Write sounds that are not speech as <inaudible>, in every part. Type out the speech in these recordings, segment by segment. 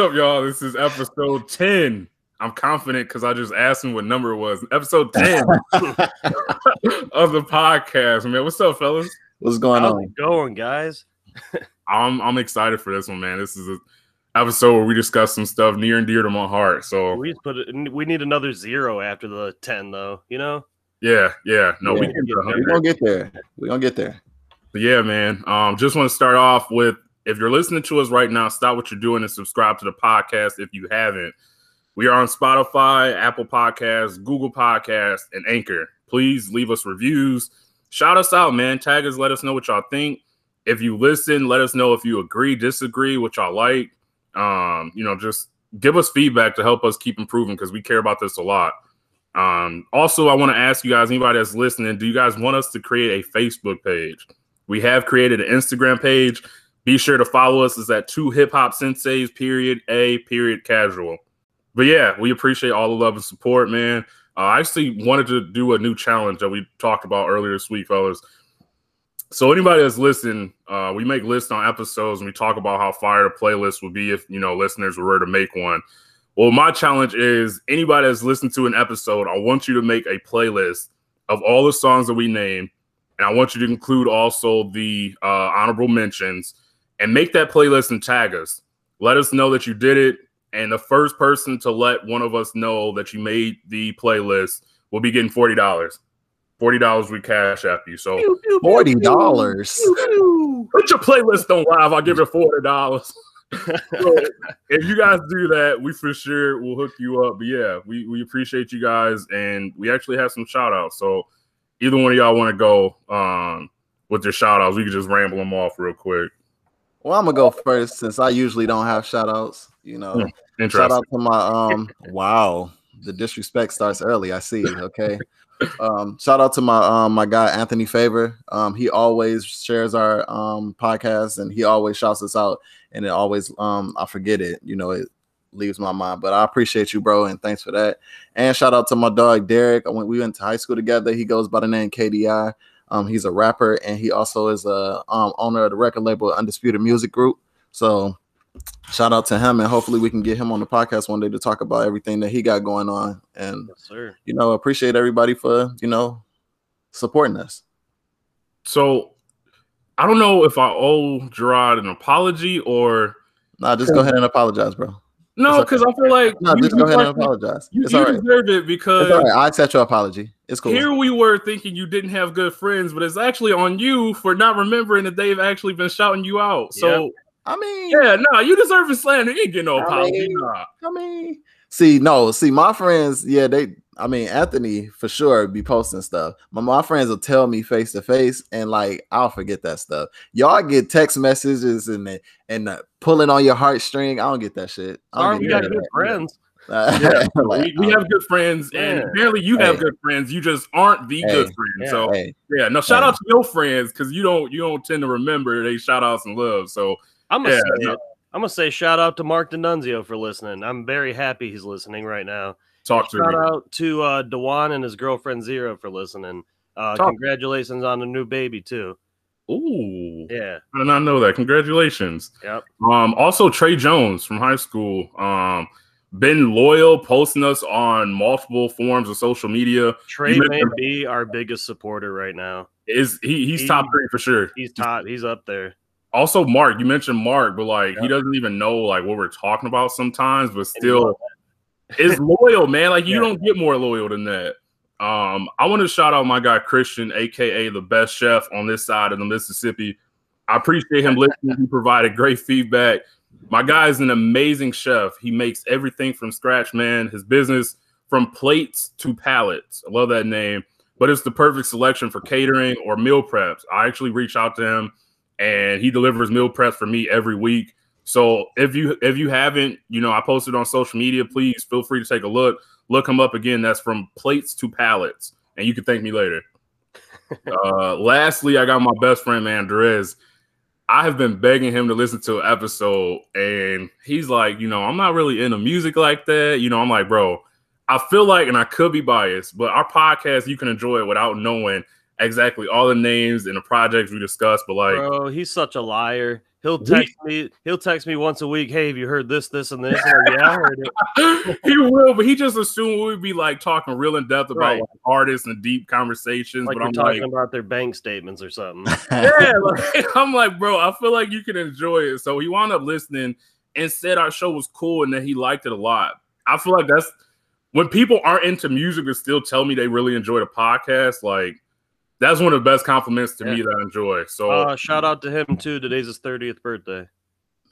up, y'all? This is episode 10. I'm confident because I just asked him what number it was. Episode 10 <laughs> of the podcast. Man, what's up, fellas? What's going How's on? it going, guys? <laughs> I'm I'm excited for this one, man. This is an episode where we discuss some stuff near and dear to my heart. So We just put it. We need another zero after the ten, though. You know. yeah, yeah. No, we Yeah. can get We're 100. gonna get there. We're gonna get there. But yeah, man. Um, just want to start off with if you're listening to us right now, stop what you're doing and subscribe to the podcast if you haven't. We are on Spotify, Apple Podcasts, Google Podcasts, and Anchor. Please leave us reviews. Shout us out, man. Tag us, let us know what y'all think. If you listen, let us know if you agree, disagree, what y'all like. Um, you know, just give us feedback to help us keep improving because we care about this a lot. Um, also, I want to ask you guys, anybody that's listening, do you guys want us to create a Facebook page? We have created an Instagram page. Be sure to follow us. Is at two hip hop senseis, period, A, period, casual. But yeah, we appreciate all the love and support, man. Uh, I actually wanted to do a new challenge that we talked about earlier this week, fellas. So anybody that's listening, uh, we make lists on episodes and we talk about how fire the playlist would be if you know listeners were to make one. Well, my challenge is anybody that's listened to an episode, I want you to make a playlist of all the songs that we name, and I want you to include also the uh, honorable mentions and make that playlist and tag us. Let us know that you did it, and the first person to let one of us know that you made the playlist will be getting forty dollars. Forty dollars we cash after you. So Forty dollars. put your playlist on live. I'll give you forty dollars. <laughs> so if you guys do that, we for sure will hook you up. But yeah, we, we appreciate you guys and we actually have some shout outs. So either one of y'all want to go um with your shout outs, we can just ramble them off real quick. Well, I'm gonna go first since I usually don't have shout outs. You know, Hmm, shout out to my um wow. The disrespect starts early. I see. Okay. <laughs> um, shout out to my um my guy Anthony Favor. Um, he always shares our um podcast and he always shouts us out. And it always um I forget it, you know, it leaves my mind. But I appreciate you, bro, and thanks for that. And shout out to my dog Derek. I went we went to high school together. He goes by the name KDI. Um, he's a rapper and he also is a um owner of the record label Undisputed Music Group. So shout out to him and hopefully we can get him on the podcast one day to talk about everything that he got going on and Yes, sir. you know appreciate everybody for you know supporting us So I don't know if I owe Gerard an apology or nah just go ahead and apologize bro no, It's okay. because I feel like no you- just go ahead and apologize You, it's you all right deserve it because it's all right i accept your apology it's cool Here we were thinking you didn't have good friends, but it's actually on you for not remembering that they've actually been shouting you out. So i mean yeah, no, you deserve a slander. You ain't get no I apology. mean- nah. I mean, see, no, see, my friends, yeah, they, I mean, Anthony for sure be posting stuff. My my friends will tell me face to face, and like I'll forget that stuff. Y'all get text messages and and the pulling on your heartstring. I don't get that shit. I don't we got good of friends. that. <laughs> Yeah, Like, we, we have good friends, and Yeah. apparently you have Hey. good friends. You just aren't the Hey. good friend. Yeah. So hey, yeah, no, shout Hey. out to your friends because you don't you don't tend to remember they shout outs and love. So I'm gonna Yeah, say no. I'm gonna say shout out to Mark D'Annunzio for listening. I'm very happy he's listening right now. Talk to Shout out to uh, Dewan and his girlfriend Zero for listening. Uh, Talk. congratulations on the new baby too. Ooh, Yeah. I did not know that. Congratulations. Yep. Um, also Trey Jones from high school. Um, been loyal, posting us on multiple forms of social media. Trey may be our biggest supporter right now. Is he? He's He- top three for sure. He's top. He's up there. Also, Mark. You mentioned Mark, but like he doesn't even know like what we're talking about sometimes, but still is loyal, man. Like you Yeah. don't get more loyal than that. Um, I want to shout out my guy Christian, aka the best chef on this side of the Mississippi. I appreciate him listening. He provided great feedback. My guy is an amazing chef. He makes everything from scratch, man. His business from plates to pallets. I love that name. But it's the perfect selection for catering or meal preps. I actually reach out to him and he delivers meal preps for me every week. So if you if you haven't, you know, I posted on social media, please feel free to take a look. Look him up again. That's from plates to pallets. And you can thank me later. <laughs> uh lastly, I got my best friend, man, Derez. I have been begging him to listen to an episode, and he's like, you know, I'm not really into music like that. You know, I'm like, bro, I feel like, and I could be biased, but our podcast, you can enjoy it without knowing exactly all the names and the projects we discussed, but like Bro, he's such a liar. He'll text me. He'll text me once a week. Hey, have you heard this, this, and this? Like, yeah, I heard it. <laughs> he will, but he just assumed we'd be like talking real in depth about Right. like, artists and deep conversations. Like but we're I'm talking like, about their bank statements or something. <laughs> yeah, like, <laughs> I'm like, bro, I feel like you can enjoy it. So he wound up listening and said our show was cool and that he liked it a lot. I feel like that's when people aren't into music but still tell me they really enjoy the podcast. Like that's one of the best compliments to me Yeah. that I enjoy. So Uh, shout out to him too. Today's his 30th birthday.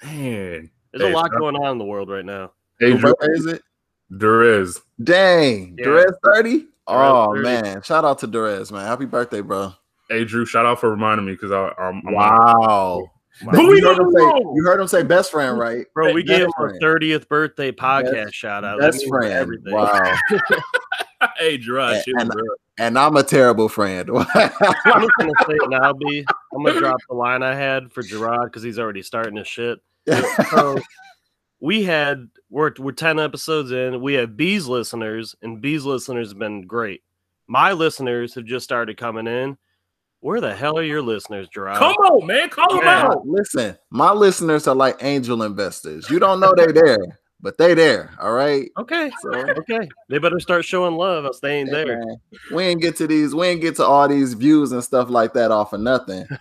man, There's Hey, a lot going on in the world right now. hey, Who Drew, is it? there is. Dang, Yeah. Derez 30? Oh 30. man, shout out to Derez, man. Happy birthday, bro. Hey, Drew, shout out for reminding me because I, I'm, I'm Wow. But we you, heard him say, you heard him say best friend, right? Bro, we Best gave him a 30th birthday podcast Best- shout out. That Best friend. everything. Wow. <laughs> <laughs> hey, Gerard, And- and- bro. And I'm a terrible friend. <laughs> I'm just gonna say it now, B. I'm gonna drop the line I had for Gerard because he's already starting his shit. <laughs> So we had we're we're 10 episodes in. We have B's listeners, and B's listeners have been great. My listeners have just started coming in. Where the hell are your listeners, Gerard? Come on, man, call him Yeah. out. Listen, my listeners are like angel investors. You don't know they're there, but they there. All right. Okay, So okay. They better start showing love. They ain't hey, there. man, we ain't get to these, we ain't get to all these views and stuff like that off of nothing. <laughs>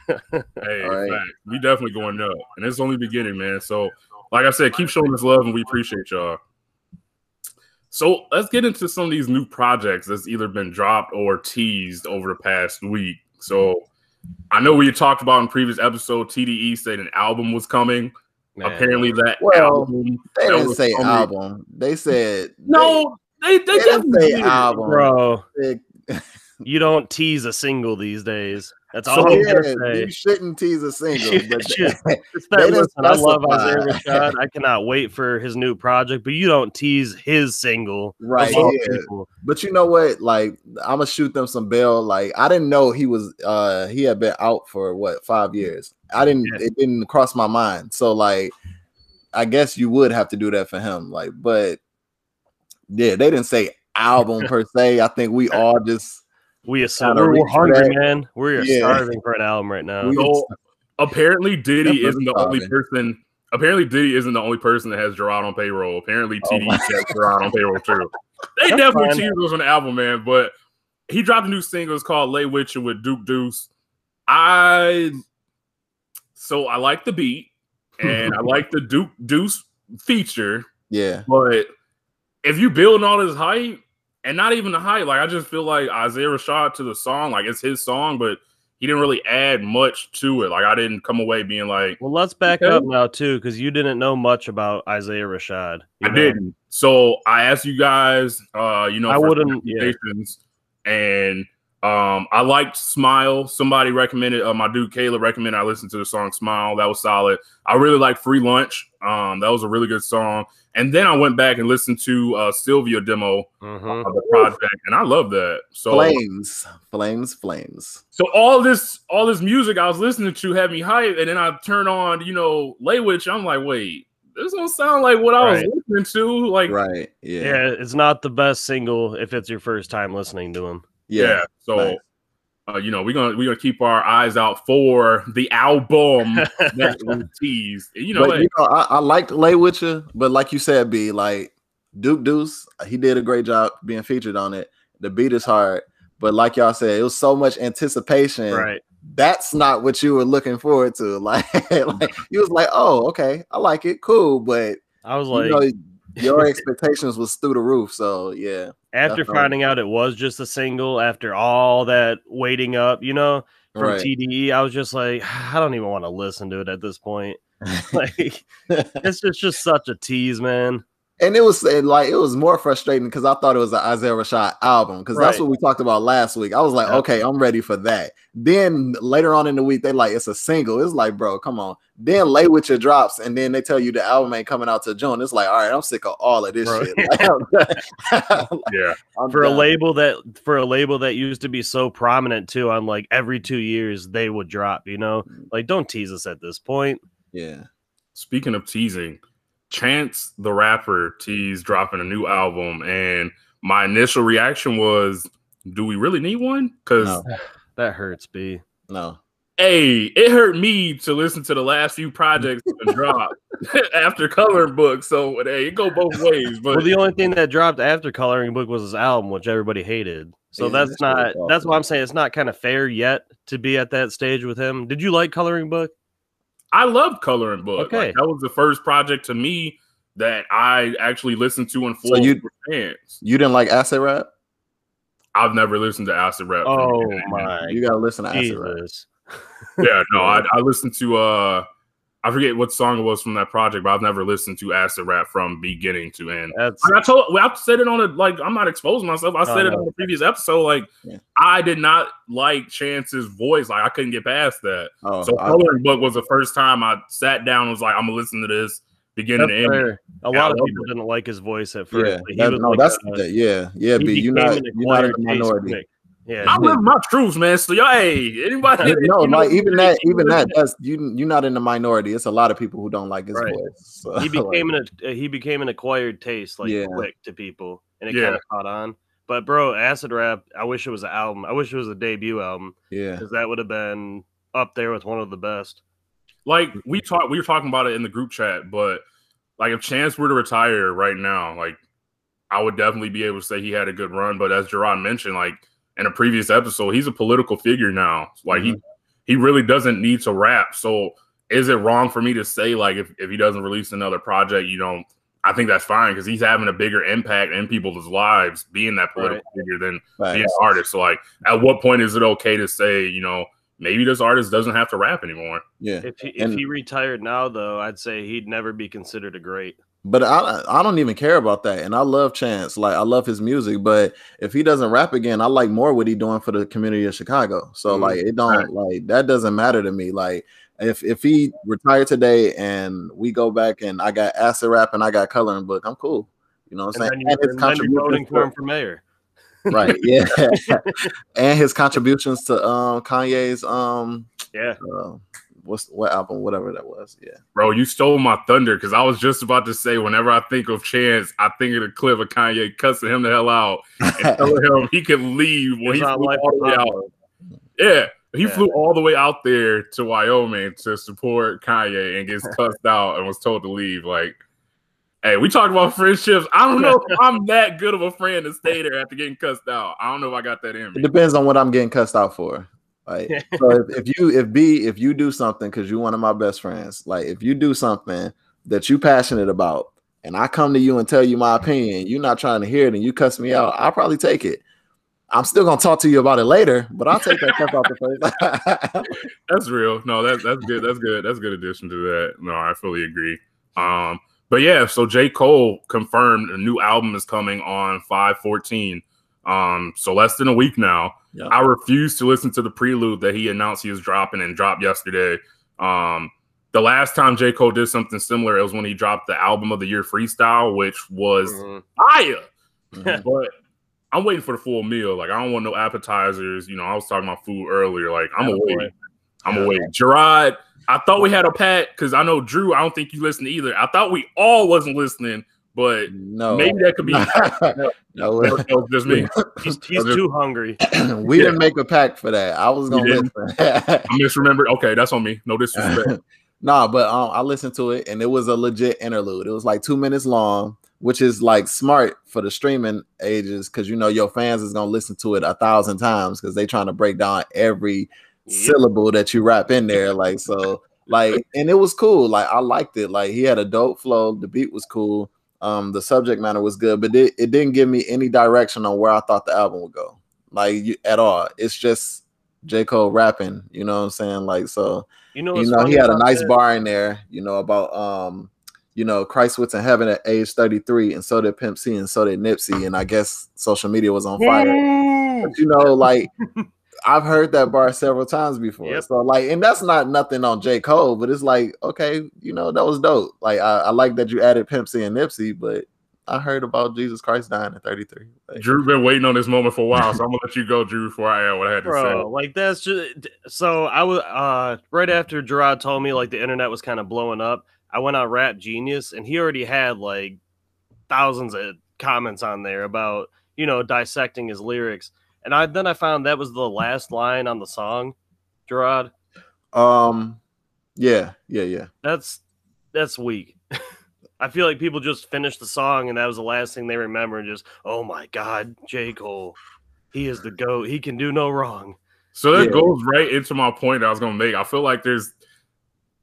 Hey, right. fact. we definitely going up, and it's only beginning, man. So, like I said, keep showing us love, and we appreciate y'all. So let's get into some of these new projects that's either been dropped or teased over the past week. So I know we talked about in previous episode, TDE said an album was coming. Man. Apparently, that Well, album They that didn't say coming- album. They said No, they they, They, they didn't say album. bro. They- You don't tease a single these days. That's So, all I'm yeah, say. you shouldn't tease a <laughs> single. But. It's <laughs> They that, listen, I love Isaiah. <laughs> Rashad. I cannot wait for his new project, but you don't tease his single. right, yeah. But you know what? Like, I'm gonna shoot them some bail. Like, I didn't know he was. uh He had been out for what five years. I didn't. Yeah. It didn't cross my mind. So like, I guess you would have to do that for him. Like, but yeah, they didn't say album per se. I think we all just We assume Gotta we're, we're hungry, back. man. We're Yeah. starving for an album right now. So apparently Diddy That isn't the only person person. Apparently Diddy isn't the only person that has Gerard on payroll. Apparently Oh has <laughs> Gerard on payroll too. They That's definitely fine. teased us on the album, man. But he dropped a new single. It's called "Lay With You" with Duke Deuce. I so I like the beat and I <laughs> like the Duke Deuce feature. yeah. But if you building all this hype and not even the hype, like I just feel like Isaiah Rashad to the song, like it's his song, but he didn't really add much to it. Like I didn't come away being like well, let's back Okay. up now too, because you didn't know much about Isaiah Rashad. you I know? didn't. So I asked you guys, uh, you know, I wouldn't- yeah. and um, I liked Smile. Somebody recommended, uh, my dude Caleb recommended I listen to the song Smile. That was solid. I really like Free Lunch. Um, that was a really good song. And then I went back and listened to uh, Cilvia demo Mhm. of the project, and I love that. So Flames, flames, flames. So all this, all this music I was listening to had me hype, and then I turn on, you know, Lay Wit Ya. I'm like, wait, this don't sound like what I was listening to. Like, Right. Yeah. Yeah, it's not the best single if it's your first time listening to him. Yeah. So, Nice. uh, you know, we're gonna we're gonna keep our eyes out for the album <laughs> that we teased. You know, but hey, you know, I, I liked Lay with you, but like you said, B, like Duke Deuce, he did a great job being featured on it. The beat is hard, but like y'all said, it was so much anticipation. Right. That's not what you were looking forward to. <laughs> Like, like you was like, oh, okay, I like it, cool, but I was like, you know, your <laughs> expectations was through the roof. So yeah, after definitely. finding out it was just a single, after all that waiting up, you know, from right. TDE, I was just like, <sighs> I don't even want to listen to it at this point. <laughs> <laughs> Like, it's just, just such a tease, man. And it was and like it was more frustrating because I thought it was an Isaiah Rashad album because that's what we talked about last week. I was like, Yep. okay, I'm ready for that. Then later on in the week, they like it's a single. It's like, bro, come on. Then lay with your drops, and then they tell you the album ain't coming out till June. It's like, all right, I'm sick of all of this Bro. shit. <laughs> Like, I'm- <laughs> yeah, I'm For a label that for a label that used to be so prominent too, on like every two years they would drop, you know, mm. like don't tease us at this point. yeah, Speaking of teasing, Chance the rapper teased dropping a new album, and my initial reaction was, "Do we really need one?" Because No. <sighs> That hurts, B. No. Hey, it hurt me to listen to the last few projects that dropped <laughs> after coloring book. So hey, it go both <laughs> ways. But Well, the only thing that dropped after Coloring Book was his album, which everybody hated. So Yeah, that's that's not. awful. That's why I'm saying it's not kind of fair yet to be at that stage with him. Did you like Coloring Book? I loved coloring book. Okay. Like, that was the first project to me that I actually listened to in full. So you- fans. You didn't like acid rap? I've never listened to acid rap. Oh beginning to end. my You gotta listen to acid rap. Yeah, no, I, <laughs> I listened to uh I forget what song it was from that project, but I've never listened to acid rap from beginning to end. That's Like I told, I said it on a like. I'm not exposing myself. I oh, said it no. on the previous episode. Like, Yeah. I did not like Chance's voice. Like, I couldn't get past that. Oh, so, I- coloring book was the first time I sat down. and was like, I'm gonna listen to this beginning to end. A lot of people it. didn't like his voice at first. yeah, but he that- was no, like that's a- that, yeah, yeah. he B, you became not you're not in the minority. Yeah, I live my truths, man. So, y'all, hey, anybody? no, you know, like even that, even that, that's you. You're not in the minority. It's a lot of people who don't like his Right. voice. <laughs> So, he like, became an uh, he became an acquired taste like Yeah. quick to people, and it Yeah. kind of caught on. But bro, acid rap. I wish it was an album. I wish it was a debut album yeah, because that would have been up there with one of the best. like we talked, we were talking about it in the group chat, but like if Chance were to retire right now, like I would definitely be able to say he had a good run. But as Gerard mentioned, like in a previous episode, he's a political figure now. Like he mm-hmm. he really doesn't need to rap. So is it wrong for me to say like if, if he doesn't release another project, you know, I think that's fine because he's having a bigger impact in people's lives being that political figure than being an artist. So like at what point is it okay to say, you know, maybe this artist doesn't have to rap anymore? yeah. If he And- if he retired now, though, I'd say he'd never be considered a great. But I I don't even care about that, and I love Chance. Like I love his music, but if he doesn't rap again, I like more what he doing for the community of Chicago. So Mhm. like it don't like that doesn't matter to me. Like if if he retired today and we go back and I got acid rap and I got coloring book, I'm cool. You know what I'm And saying? then, you, And his and then you're voting for him for mayor. right, <laughs> yeah, <laughs> and his contributions to um Kanye's um Yeah, uh, what's what album whatever that was. Yeah, Bro, you stole my thunder because I was just about to say whenever I think of Chance, I think of the clip of Kanye cussing him the hell out and <laughs> telling him he could leave when It's he flew life all the way out. Yeah. He Yeah. flew all the way out there to Wyoming to support Kanye and gets <laughs> cussed out and was told to leave. Like, hey, we talk about friendships. I don't know if I'm that good of a friend to stay there after getting cussed out. I don't know if I got that in It depends on what I'm getting cussed out for. Like, <laughs> so if, if you if B if you do something because you're one of my best friends, like if you do something that you passionate about, and I come to you and tell you my opinion, you're not trying to hear it, and you cuss me out, I'll probably take it. I'm still gonna talk to you about it later, but I'll take that stuff out the face. <laughs> That's real. No, that's that's good. That's good. That's a good addition to that. No, I fully agree. Um, but yeah, so J. Cole confirmed a new album is coming on 514. Um, so less than a week now. Yeah. I refuse to listen to the prelude that he announced he was dropping and dropped yesterday. Um, the last time J. Cole did something similar, it was when he dropped the album of the year freestyle, which was Mhm. fire. <laughs> But I'm waiting for the full meal. Like I don't want no appetizers. You know, I was talking about food earlier. Like I'm Attaboy. away. I'm Yeah. away. Gerard, I thought we had a pat because I know Drew. I don't think you listened either. I thought we all wasn't listening, but no, maybe that could be <laughs> no, that was <laughs> just me. <laughs> he's, he's too hungry. <clears throat> we didn't make a pact for that. I was gonna listen. I misremembered. Okay, that's on me. No disrespect. nah, but um, I listened to it and it was a legit interlude. It was like two minutes long, which is like smart for the streaming ages because you know your fans is gonna listen to it a thousand times because they trying to break down every Yep. syllable that you rap in there. Like so, like, and it was cool. Like I liked it. Like he had a dope flow. The beat was cool. Um, the subject matter was good, but it, it didn't give me any direction on where I thought the album would go. Like you, at all. It's just J. Cole rapping. You know what I'm saying? Like so You know, you know, he had a nice that? bar in there, you know, about um, you know, Christ was in heaven at age 33, and so did Pimp C, and so did Nipsey, and I guess social media was on fire. But you know, like <laughs> I've heard that bar several times before. Yep. So like, and that's not nothing on J. Cole, but it's like, okay, you know, that was dope. Like I, I like that you added Pimp C and Nipsey, but I heard about Jesus Christ dying at 33. Like, Drew been waiting on this moment for a while, so I'm gonna let you go, Drew, before I add what I had to say. Bro, like that's just so I was uh right after Gerard told me like the internet was kind of blowing up. I went on Rap Genius and he already had like thousands of comments on there about you know dissecting his lyrics. And I then I found that was the last line on the song, Gerard. Um, yeah, yeah, yeah. That's that's weak. <laughs> I feel like people just finished the song and that was the last thing they remember and just, oh my God, J. Cole. He is the GOAT. He can do no wrong. So that Yeah. goes right into my point that I was gonna make. I feel like there's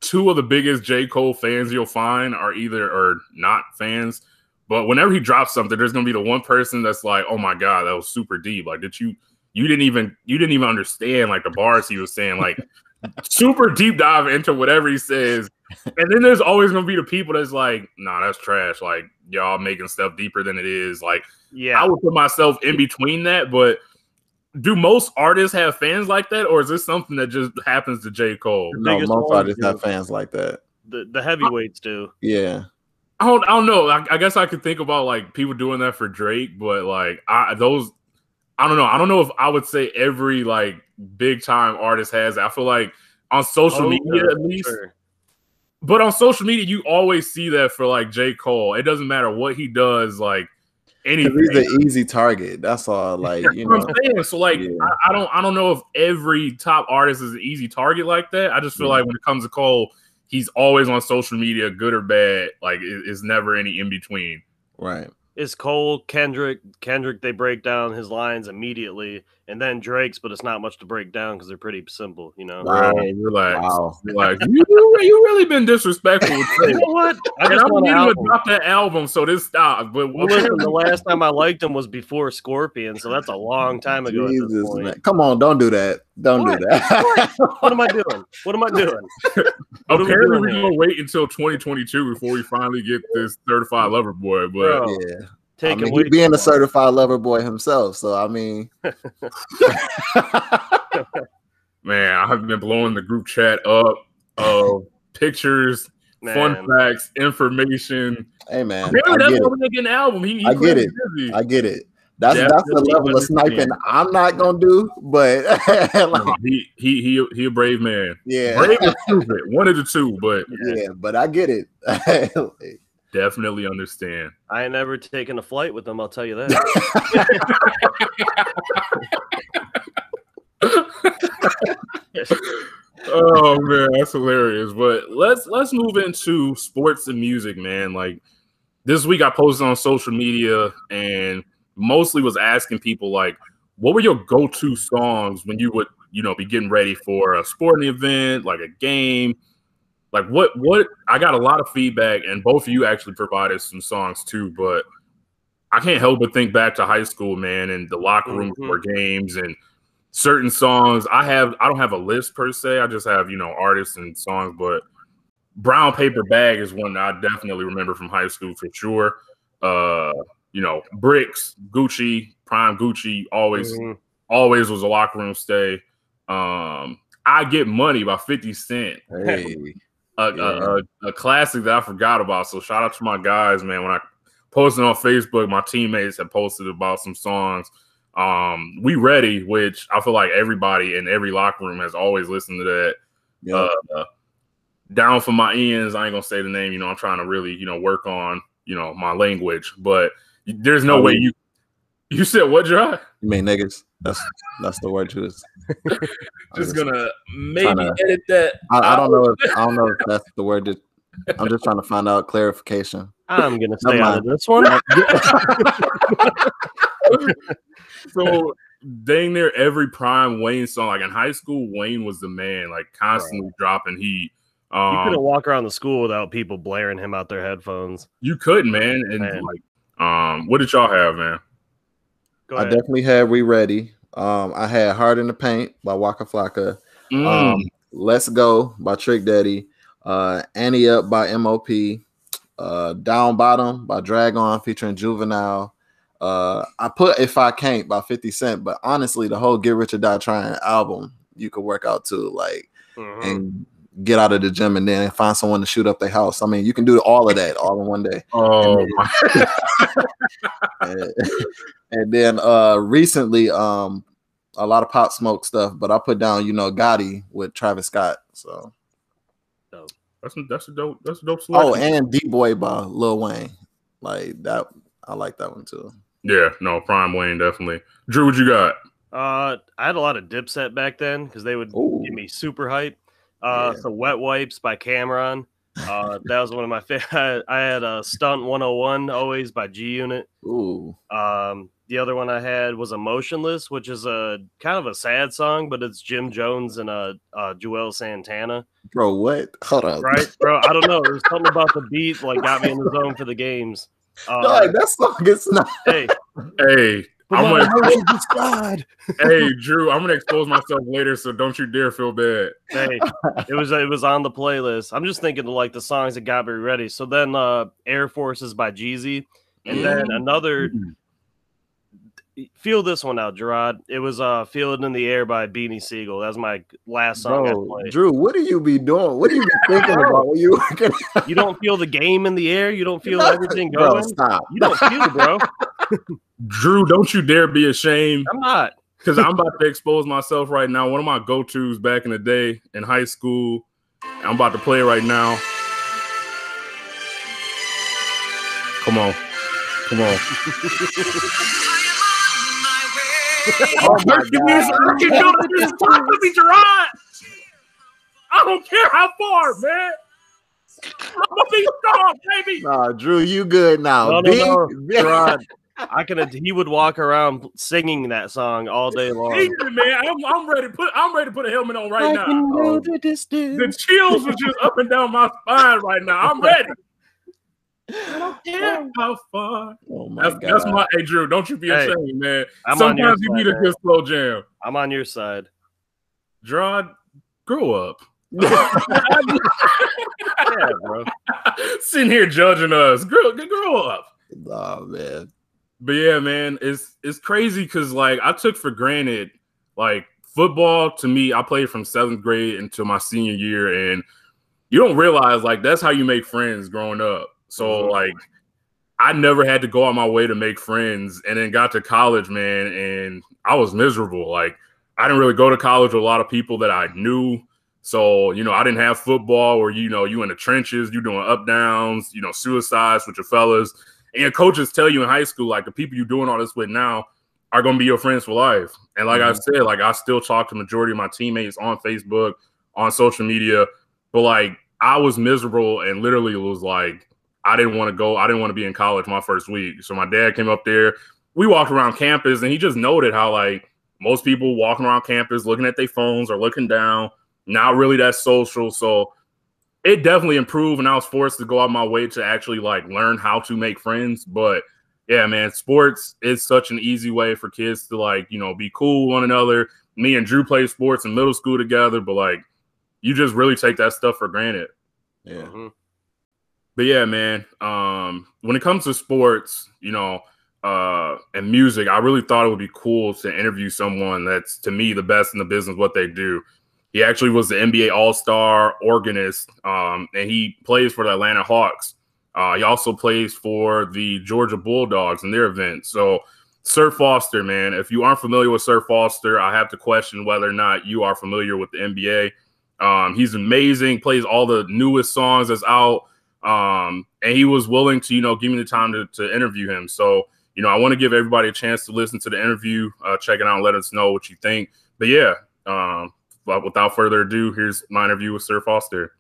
two of the biggest J. Cole fans you'll find are either or not fans. But whenever he drops something, there's gonna be the one person that's like, "Oh my god, that was super deep." Like, did you you didn't even you didn't even understand like the bars he was saying, like super deep dive into whatever he says. And then there's always gonna be the people that's like, "Nah, that's trash." Like y'all making stuff deeper than it is. Like Yeah. I would put myself in between that, but do most artists have fans like that, or is this something that just happens to J. Cole? No, biggest most ones artists do. have fans like that. the, the heavyweights do. Yeah, I don't, I don't know. I, I guess I could think about like people doing that for Drake, but like I those, I don't know. I don't know if I would say every like big time artist has. it. I feel like on social Oh, media yeah, at least, sure. but on social media you always see that for like J. Cole. It doesn't matter what he does, like anything. he's an easy target. That's all. <laughs> Like you That's what know, I'm saying. So like Yeah. I, I don't I don't know if every top artist is an easy target like that. I just feel Yeah. like when it comes to Cole, he's always on social media, good or bad. Like it, it's never any in between. right? Is Cole, Kendrick, Kendrick, they break down his lines immediately, and then Drake's, but it's not much to break down because they're pretty simple, you know. Wow. Bro, relax. Wow. Relax. You, you you really been disrespectful with <laughs> You know what? I just I'm want gonna drop that album, so this stops. But Well, listen, the <laughs> last time I liked him was before Scorpion, so that's a long time ago. Jesus, man. Come on, don't do that. Don't What? do that. What am I <laughs> doing? What am I doing? What apparently we're gonna wait until 2022 before we finally get this certified lover boy. But Bro. yeah. I Taking mean, way being a certified lover boy himself. So I mean, <laughs> man, I've been blowing the group chat up of pictures, fun facts, information. hey man, Apparently I that's get why it. we're gonna get an album. He, he I get it. busy. I get it. That's that's the Definitely level of sniping. I'm not gonna do. But <laughs> like, No, he he he he a brave man. yeah, Brave or stupid, one of the two, but <laughs> yeah. But I get it. <laughs> definitely understand. I ain't never taken a flight with them. I'll tell you that. oh man, that's hilarious. But let's let's move into sports and music, man. Like this week I posted on social media and mostly was asking people like what were your go-to songs when you would, you know, be getting ready for a sporting event, like a game? Like what what I got a lot of feedback and both of you actually provided some songs too, but I can't help but think back to high school, man, and the locker room Mhm. for games and certain songs. I have I don't have a list per se. I just have, you know, artists and songs, but Brown Paper Bag is one that I definitely remember from high school for sure. Uh, you know, Bricks, Gucci, Prime Gucci always Mhm. always was a locker room stay. Um, I Get Money by 50 Cent. hey, <laughs> A, Yeah. a, a, a classic that I forgot about. So shout out to my guys, man. When I posted on Facebook, my teammates had posted about some songs. Um, we ready, which I feel like everybody in every locker room has always listened to that. yeah, Uh, down for my ends, I ain't gonna say the name. You know, I'm trying to really, you know, work on, you know, my language. But there's no Oh, way you. You said what, Dry? you mean niggas? That's that's the word you was. <laughs> Just I'm gonna maybe tryna- edit that. I, I don't know. If, I don't know if that's the word. That, I'm just trying to find out clarification. I'm gonna stay Never out of this one. <laughs> so dang near every prime Wayne song. Like in high school, Wayne was the man, like constantly dropping heat. You Um, couldn't walk around the school without people blaring him out their headphones. you couldn't, man. And Man. like, um, what did y'all have, man? Go I definitely had We Ready. Um, I had Hard in the Paint by Waka Flocka. Mm, Um, Let's Go by Trick Daddy. Uh, Ante Up by MOP. Uh, Down Bottom by Drag-On featuring Juvenile. Uh, I put If I Can't by 50 Cent, but honestly, the whole Get Rich or Die Trying album you could work out to, like, Mhm. and get out of the gym and then find someone to shoot up their house. I mean, you can do all of that all in one day. <laughs> oh and- my <laughs> and, and then uh recently um a lot of pop smoke stuff but i put down you know Gatti with travis scott so that's a, that's a dope that's a dope selection. oh and d-boy by lil wayne like that i like that one too yeah, no, Prime Wayne definitely. Drew, what you got? Uh, I had a lot of Dipset back then because they would Ooh. give me super hype. Uh, Yeah. so Wet Wipes by Cam'ron. Uh, <laughs> that was one of my favorite. <laughs> I had a Stunt 101 always by G Unit. Ooh. Um, the other one I had was Emotionless, which is a kind of a sad song, but it's Jim Jones and uh, uh Juelz Santana, Bro, what? Hold on. right, bro? I don't know. There's something about the beat like got me in the zone for the games. <laughs> Uh, Dog, that song is not. hey, Hey, I'm my gonna, emotions is God. <laughs> hey, Drew, I'm gonna expose myself later, so don't you dare feel bad. Hey, it was it was on the playlist. I'm just thinking of like the songs that got me ready. So then, uh, Air Forces by Jeezy, and then another. Feel this one out, Gerard. It was uh "Feel It in the Air" by Beanie Sigel. That was my last song I Bro, played. Drew, what do you be doing? What do you be <laughs> thinking about when you? You don't feel the game in the air. You don't <laughs> feel everything Bro, going. stop. You don't feel bro. Drew, don't you dare be ashamed. I'm not. because I'm about to expose myself right now. One of my go tos back in the day in high school. I'm about to play it right now. Come on. Come on. <laughs> Oh my oh Work your music. Work your music. Just talk to me, Gerard. I don't care how far, man. I'm gonna be strong, baby. Nah, Drew, you good now. No, no, no. <laughs> be- Gerard, I could. He would walk around singing that song all day <laughs> long. Easy, man. I'm, I'm ready to put I'm ready to put a helmet on right now. Oh. The chills was just up and down my spine right now. I'm ready. I don't <laughs> care how far. Oh my That's, god. that's my hey Drew. Don't you be Hey, ashamed, man. I'm on your Sometimes you side, need a good slow jam. I'm on your side. Gerard, grow up. <laughs> Yeah, bro. Sitting here judging us. Grow, grow up. oh man. But yeah, man, it's it's crazy because like I took for granted like football to me. I played from seventh grade until my senior year, and you don't realize like that's how you make friends growing up. So Mhm. like I never had to go out my way to make friends, and then got to college, man, and I was miserable. Like I didn't really go to college with a lot of people that I knew. So, you know, I didn't have football where, you know, you in the trenches, you doing up downs, you know, suicides with your fellas. And your coaches tell you in high school, like the people you're doing all this with now are going to be your friends for life. And like I Mhm. said, like I still talk to majority of my teammates on Facebook, on social media, but like I was miserable and literally was like, I didn't want to go. I didn't want to be in college my first week. So my dad came up there. We walked around campus and he just noted how like most people walking around campus looking at their phones or looking down, not really that social. So it definitely improved and I was forced to go out my way to actually like learn how to make friends. But yeah, man, sports is such an easy way for kids to like, you know, be cool with one another. Me and Drew played sports in middle school together, but like you just really take that stuff for granted. Yeah. Mhm. But yeah, man. Um, when it comes to sports, you know, uh, and music, I really thought it would be cool to interview someone that's to me the best in the business what they do. He actually was the NBA All Star organist, um, and he plays for the Atlanta Hawks. Uh, he also plays for the Georgia Bulldogs in their event. So, Sir Foster, man, if you aren't familiar with Sir Foster, I have to question whether or not you are familiar with the NBA. Um, he's amazing, plays all the newest songs that's out um, and he was willing to, you know, give me the time to, to interview him. So, you know, I want to give everybody a chance to listen to the interview, uh, check it out, and let us know what you think. But yeah, um, without further ado, here's my interview with Sir Foster.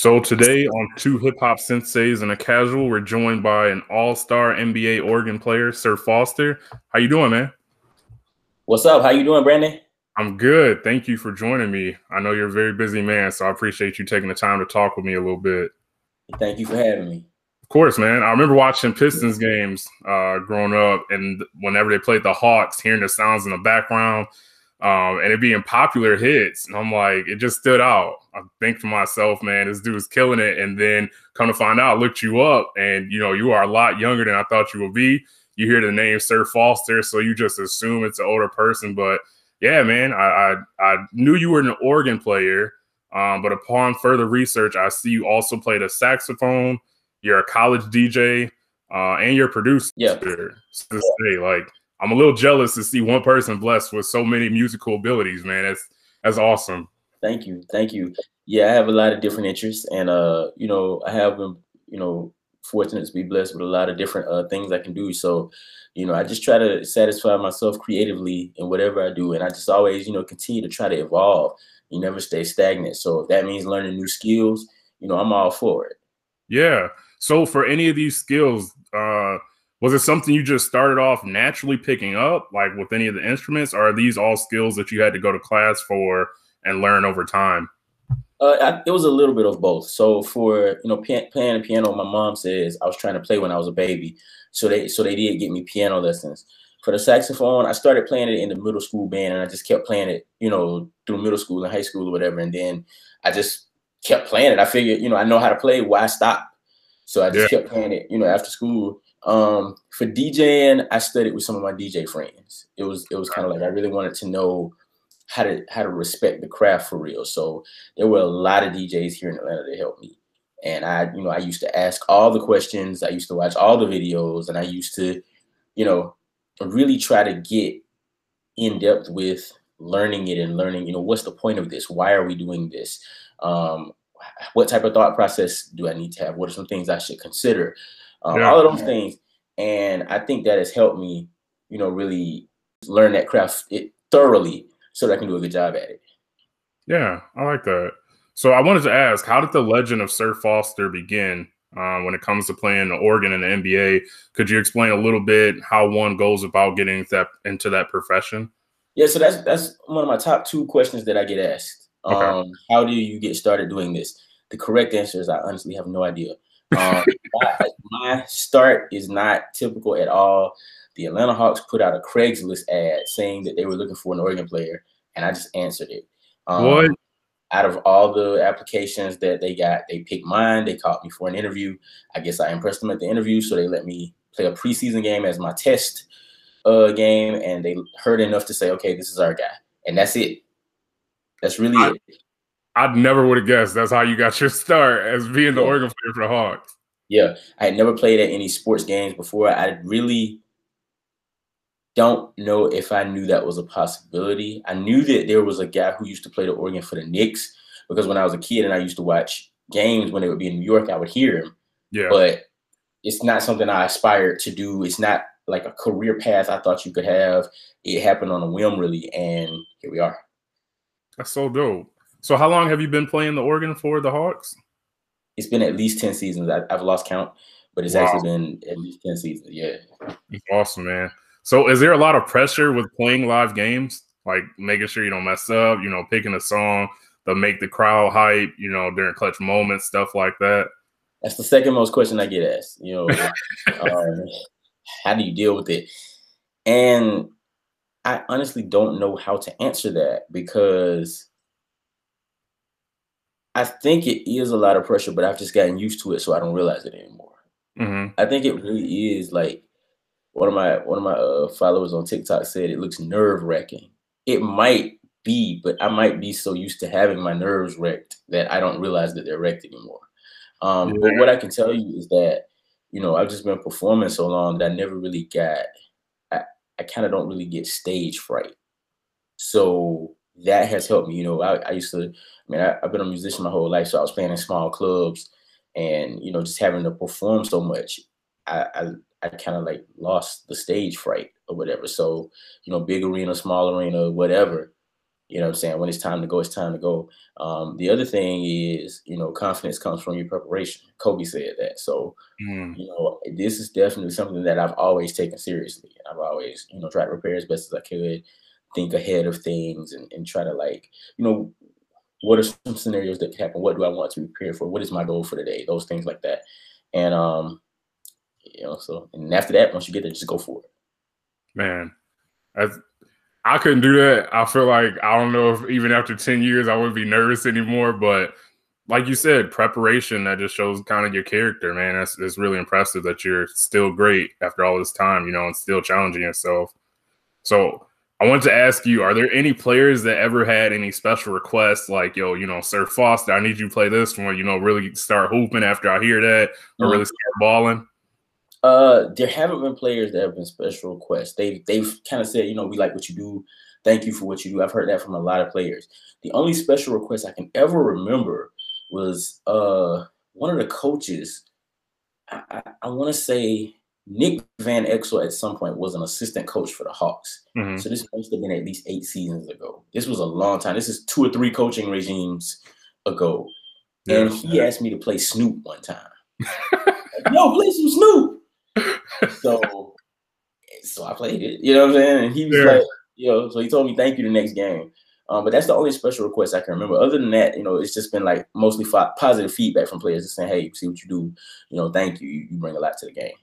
So today on two hip hop senseis and a casual, we're joined by an all-star NBA organ player, Sir Foster. How you doing, man? What's up? How you doing, Brandon? I'm good. Thank you for joining me. I know you're a very busy man, so I appreciate you taking the time to talk with me a little bit. Thank you for having me. Of course, man. I remember watching Pistons games uh, growing up, and whenever they played the Hawks, hearing the sounds in the background, um, and it being popular hits, and I'm like, it just stood out. I think to myself, man, this dude is killing it. And then come to find out, I looked you up, and you know, you are a lot younger than I thought you would be. you hear the name Sir Foster, so you just assume it's an older person. But yeah, man, I I, I knew you were an organ player, um, but upon further research, I see you also played a saxophone. You're a college DJ, uh, and you're a producer. Yeah. To say, like I'm a little jealous to see one person blessed with so many musical abilities, man. That's that's awesome. Thank you, thank you. Yeah, I have a lot of different interests, and uh, you know, I have been, you know, fortunate to be blessed with a lot of different uh, things I can do. So, you know, I just try to satisfy myself creatively in whatever I do, and I just always, you know, continue to try to evolve. You never stay stagnant. So if that means learning new skills, you know, I'm all for it. Yeah. So for any of these skills, uh, was it something you just started off naturally picking up, like with any of the instruments, or are these all skills that you had to go to class for and learn over time? Uh, I, it was a little bit of both. So for you know playing the piano, my mom says I was trying to play when I was a baby, so they so they did get me piano lessons. For the saxophone, I started playing it in the middle school band, and I just kept playing it, you know, through middle school and high school or whatever. And then I just kept playing it. I figured, you know, I know how to play. Why stop? So I just yeah. kept playing it, you know, after school. Um, for DJing, I studied with some of my DJ friends. It was it was kind of like I really wanted to know how to how to respect the craft for real. So there were a lot of DJs here in Atlanta that helped me. And I, you know, I used to ask all the questions, I used to watch all the videos, and I used to, you know, really try to get in depth with learning it and learning, you know, what's the point of this? Why are we doing this? Um, what type of thought process do I need to have? What are some things I should consider? Um, yeah. All of those things. And I think that has helped me, you know, really learn that craft it thoroughly so that I can do a good job at it. Yeah, I like that. So I wanted to ask, how did the legend of Sir Foster begin uh, when it comes to playing the organ in the NBA? Could you explain a little bit how one goes about getting that into that profession? Yeah, so that's that's one of my top two questions that I get asked. Okay. Um, how do you get started doing this? The correct answer is I honestly have no idea. Um, my, my start is not typical at all the Atlanta Hawks put out a Craigslist ad saying that they were looking for an organ player, and I just answered it. Um, what? Out of all the applications that they got, they picked mine. They called me for an interview. I guess I impressed them at the interview, so they let me play a preseason game as my test uh, game, and they heard enough to say, "Okay, this is our guy," and that's it. That's really I, it. I never would have guessed that's how you got your start as being the organ player for the Hawks. Yeah, I had never played at any sports games before. I really don't know if I knew that was a possibility. I knew that there was a guy who used to play the organ for the Knicks because when I was a kid and I used to watch games when they would be in New York, I would hear him. Yeah. But it's not something I aspired to do. It's not like a career path I thought you could have. It happened on a whim, really, and here we are. That's so dope. So, how long have you been playing the organ for the Hawks? It's been at least ten seasons. I, have lost count, but it's wow. actually been at least ten seasons. Yeah, awesome, man. So is there a lot of pressure with playing live games? Like making sure you don't mess up, you know, picking a song that make the crowd hype, you know, during clutch moments, stuff like that. That's the second most question I get asked. You know, <laughs> um, how do you deal with it? And I honestly don't know how to answer that because I think it is a lot of pressure, but I've just gotten used to it, so I don't realize it anymore. Mm-hmm. I think it really is like one of my one of my uh, followers on TikTok said it looks nerve wracking. It might be, but I might be so used to having my nerves wrecked that I don't realize that they're wrecked anymore. Um, yeah. But what I can tell you is that you know I've just been performing so long that I never really got. I, I kind of don't really get stage fright. So that has helped me. You know, I, I used to. I mean, I, have been a musician my whole life, so I was playing in small clubs, and you know, just having to perform so much. I, I I kind of like lost the stage fright or whatever. So, you know, big arena, small arena, whatever. You know what I'm saying? When it's time to go, it's time to go. Um, the other thing is, you know, confidence comes from your preparation. Kobe said that. So, mm. you know, this is definitely something that I've always taken seriously. I've always, you know, tried to prepare as best as I could, think ahead of things and, and try to like, you know, what are some scenarios that could happen? What do I want to prepare for? What is my goal for today? Those things like that. And um, you know, so and after that, once you get there, just go for it. Man, as I couldn't do that. I feel like I don't know if even after 10 years I wouldn't be nervous anymore, but like you said, preparation that just shows kind of your character, man. That's it's really impressive that you're still great after all this time, you know, and still challenging yourself. So I wanted to ask you, are there any players that ever had any special requests like, yo, you know, Sir Foster, I need you to play this one, you know, really start hooping after I hear that or mm-hmm. really start balling? Uh, there haven't been players that have been special requests. They they've kind of said, you know, we like what you do. Thank you for what you do. I've heard that from a lot of players. The only special request I can ever remember was uh one of the coaches. I, I, I want to say Nick Van Exel at some point was an assistant coach for the Hawks. Mm-hmm. So this must have been at least eight seasons ago. This was a long time. This is two or three coaching regimes ago. Yeah. And he asked me to play Snoop one time. <laughs> Yo, play some Snoop. so so I played it. You know what I'm saying? And he was yeah. like, you know, so he told me thank you the next game. Um, but that's the only special request I can remember. Other than that, you know, it's just been like mostly positive feedback from players just saying, "Hey, see what you do. You know, thank you. You bring a lot to the game."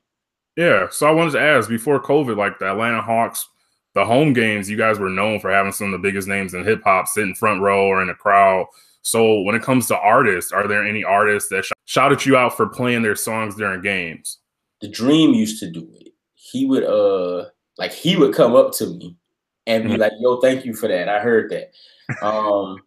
Yeah. So I wanted to ask before COVID, like the Atlanta Hawks, the home games, you guys were known for having some of the biggest names in hip hop sitting front row or in the crowd. So when it comes to artists, are there any artists that sh- shouted you out for playing their songs during games? The Dream used to do it. He would uh like he would come up to me and be mm-hmm. like, "Yo, thank you for that. I heard that." <laughs> Um,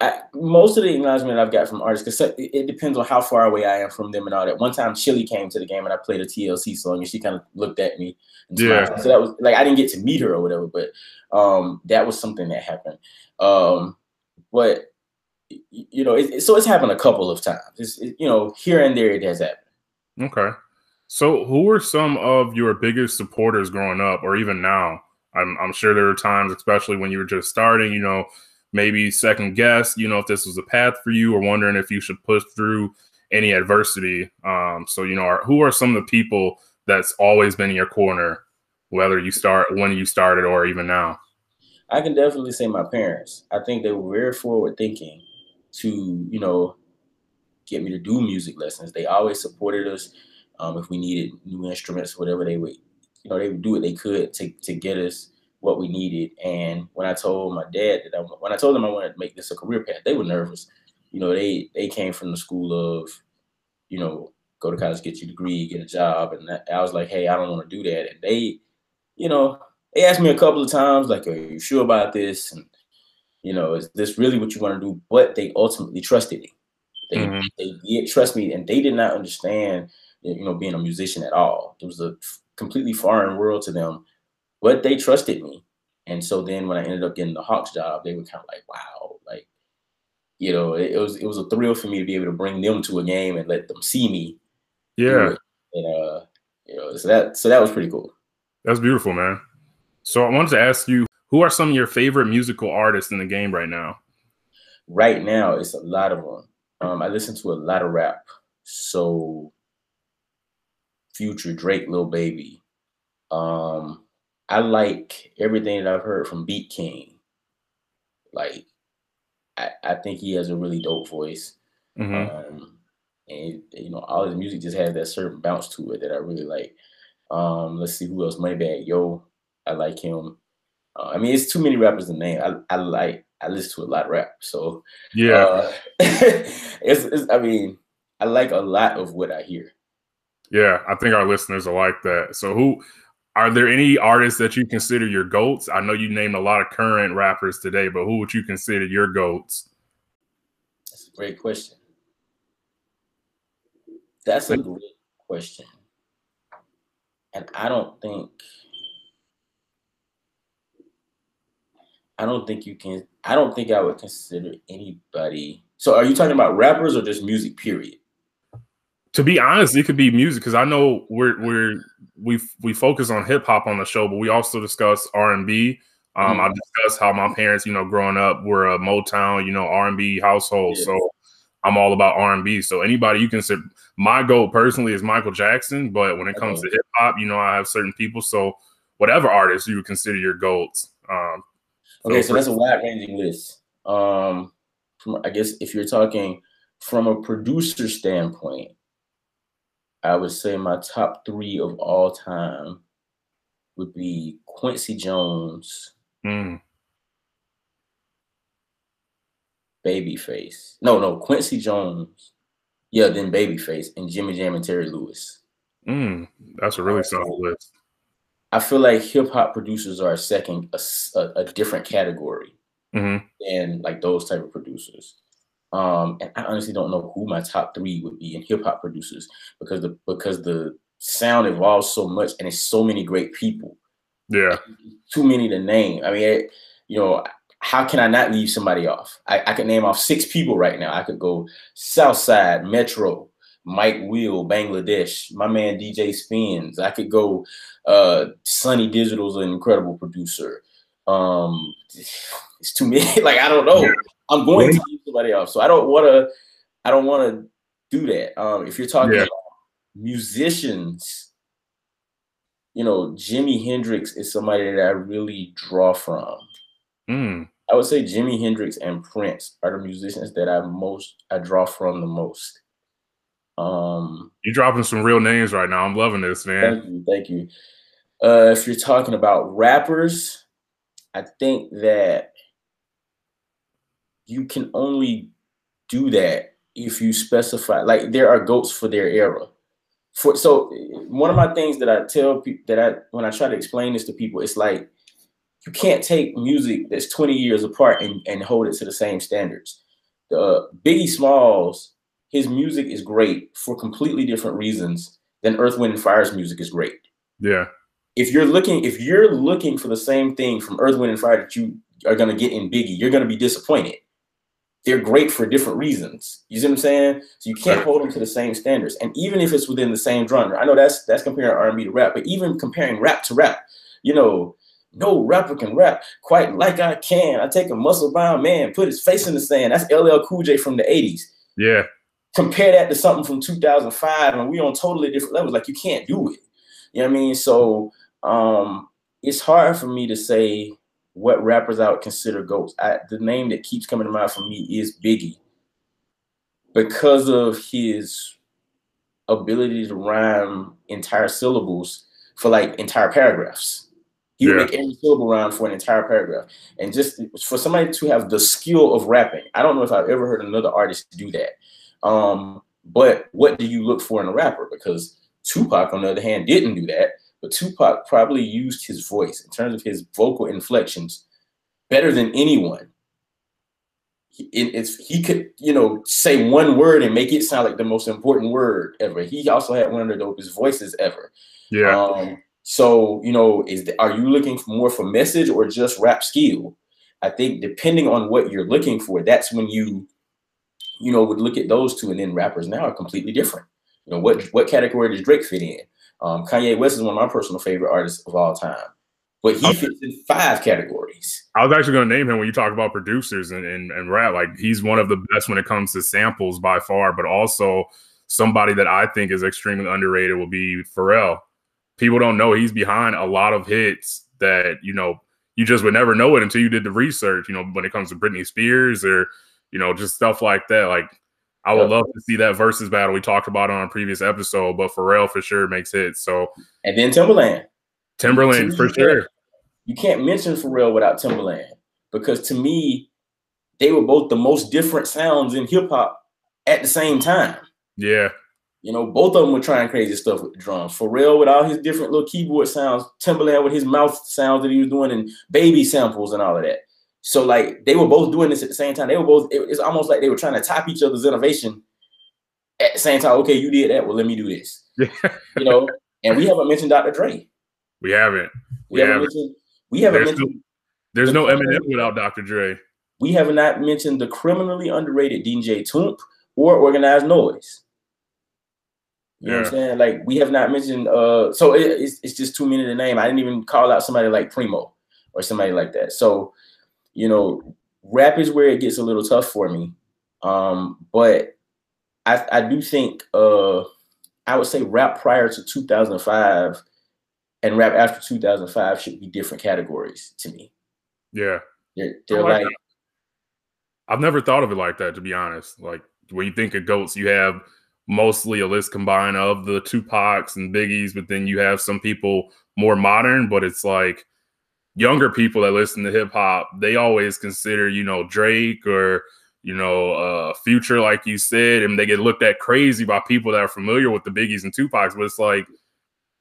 I, most of the acknowledgement I've got from artists, because it, it, depends on how far away I am from them and all that. One time, Chilli came to the game and I played a TLC song, and she kind of looked at me. yeah. So that was like I didn't get to meet her or whatever, but um, that was something that happened. Um, but you know, it, so it's happened a couple of times. It's it, you know here and there it has happened. Okay. So, who were some of your biggest supporters growing up, or even now? I'm, I'm sure there were times, especially when you were just starting, you know, maybe second guess, you know, if this was a path for you or wondering if you should push through any adversity. Um, so, you know, are, who are some of the people that's always been in your corner, whether you start when you started or even now? I can definitely say my parents. I think they were very forward thinking to, you know, get me to do music lessons. They always supported us. Um, if we needed new instruments, whatever they would, you know, they would do what they could to, to get us what we needed. And when I told my dad that I, when I told them I wanted to make this a career path, they were nervous. You know, they they came from the school of, you know, go to college, get your degree, get a job, and I was like, hey, I don't want to do that. And they, you know, they asked me a couple of times, like, are you sure about this? And you know, is this really what you want to do? But they ultimately trusted me. They, mm-hmm. they did trust me, and they did not understand, you know, being a musician at all. It was a completely foreign world to them but they trusted me. And so then when I ended up getting the Hawks job, they were kind of like, wow, like, you know, it, it, was it was a thrill for me to be able to bring them to a game and let them see me. Yeah. And uh, you know, so that so that was pretty cool. That's beautiful, man. So I wanted to ask you, who are some of your favorite musical artists in the game right now? Right now, it's a lot of them. Um, I listen to a lot of rap. So Future, Drake, Lil Baby, um, I like everything that I've heard from Beat King. Like, I, I think he has a really dope voice. Mm-hmm. Um, and you know, all his music just has that certain bounce to it that I really like. Um, let's see who else. Moneybagg Yo, I like him. Uh, I mean, it's too many rappers to name. I, I like. I listen to a lot of rap, so yeah. Uh, <laughs> it's, it's. I mean, I like a lot of what I hear. Yeah, I think our listeners are like that. So who are there any artists that you consider your goats? I know you named a lot of current rappers today, but who would you consider your goats? That's a great question. That's a great question. And I don't think I don't think you can I don't think I would consider anybody. So are you talking about rappers or just music period? To be honest, it could be music because I know we're we're we we focus on hip hop on the show, but we also discuss R and B. Um, mm-hmm. I discuss how my parents, you know, growing up, were a Motown, you know, R and B household. So I'm all about R and B. So anybody you consider my goal personally is Michael Jackson, but when it comes okay. to hip hop, you know, I have certain people. So whatever artist you would consider your goals. Um, okay, so that's a wide ranging list. Um, from I guess if you're talking from a producer standpoint, I would say my top three of all time would be Quincy Jones, mm. Babyface. No, no, Quincy Jones. Yeah, then Babyface and Jimmy Jam and Terry Lewis. Mm, that's a really solid list. I feel like hip hop producers are a second, a, a, a different category mm-hmm. than like those type of producers. Um, and I honestly don't know who my top three would be in hip hop producers because the because the sound evolves so much and it's so many great people. Yeah, too many to name. I mean, it, you know, how can I not leave somebody off? I, I could name off six people right now. I could go Southside, Metro, Mike Will, Bangladesh, my man DJ Spinz. I could go uh Sonny Digital's an incredible producer. Um <sighs> it's too many. <laughs> like I don't know. I'm going to somebody off. So I don't wanna I don't wanna do that. Um if you're talking yeah. about musicians, you know, Jimi Hendrix is somebody that I really draw from. Mm. I would say Jimi Hendrix and Prince are the musicians that I most I draw from the most. Um, you're dropping some real names right now. I'm loving this, man. Thank you, thank you. Uh, if you're talking about rappers, I think that you can only do that if you specify. Like there are goats for their era. For so, one of my things that I tell people that I when I try to explain this to people, it's like you can't take music that's 20 years apart and, and hold it to the same standards. The Biggie Smalls, his music is great for completely different reasons than Earth, Wind, and Fire's music is great. Yeah. If you're looking, if you're looking for the same thing from Earth, Wind, and Fire that you are gonna get in Biggie, you're gonna be disappointed. They're great for different reasons. You see what I'm saying? So you can't hold them to the same standards. And even if it's within the same genre, I know that's that's comparing R&B to rap, but even comparing rap to rap, you know, no rapper can rap quite like I can. I take a muscle bound man, put his face in the sand. That's LL Cool J from the 80s. Yeah. Compare that to something from 2005, and we're on totally different levels. Like you can't do it. You know what I mean? So um, it's hard for me to say what rappers I would consider goats. I, the name that keeps coming to mind for me is Biggie because of his ability to rhyme entire syllables for like entire paragraphs. He would make every syllable rhyme for an entire paragraph. And just for somebody to have the skill of rapping, I don't know if I've ever heard another artist do that. Um, but what do you look for in a rapper? Because Tupac, on the other hand, didn't do that. But Tupac probably used his voice in terms of his vocal inflections better than anyone. He, it's he could you know say one word and make it sound like the most important word ever. He also had one of the dopest voices ever. Yeah. Um, so, you know, is the, are you looking for more for message or just rap skill? I think depending on what you're looking for, that's when you, you know, would look at those two, and then rappers now are completely different. You know, what what category does Drake fit in? Um, Kanye West is one of my personal favorite artists of all time, but he fits in five categories. I was actually going to name him when you talk about producers and, and, and rap. Like he's one of the best when it comes to samples by far, but also somebody that I think is extremely underrated will be Pharrell people don't know he's behind a lot of hits that you know you just would never know it until you did the research. You know, when it comes to Britney Spears or you know just stuff like that. Like I would love to see that versus battle we talked about on a previous episode, but Pharrell for sure makes it. So and then Timberland. Timberland for sure. You can't mention Pharrell without Timberland because to me, they were both the most different sounds in hip hop at the same time. Yeah. You know, both of them were trying crazy stuff with the drums. Pharrell with all his different little keyboard sounds, Timberland with his mouth sounds that he was doing, and baby samples and all of that. So like they were both doing this at the same time. They were both. It, it's almost like they were trying to top each other's innovation at the same time. Okay, you did that. Well, let me do this. you know, and we haven't mentioned Dr. Dre. We haven't. We, we haven't, mentioned. We haven't there's mentioned. No, there's the no Eminem without Dr. Dre. We have not mentioned the criminally underrated DJ Toomp or Organized Noise. You yeah. know what I'm saying? Like we have not mentioned uh so it, it's it's just too many to name. I didn't even call out somebody like Primo or somebody like that. So, you know, rap is where it gets a little tough for me. Um, but I I do think uh I would say rap prior to 2005 and rap after 2005 should be different categories to me. Yeah. They're, they're like, like I've never thought of it like that to be honest. Like when you think of goats, you have mostly a list combined of the Tupacs and Biggies, but then you have some people more modern, but it's like younger people that listen to hip hop, they always consider, you know, Drake or you know, uh, Future, like you said, and they get looked at crazy by people that are familiar with the Biggies and Tupacs. But it's like,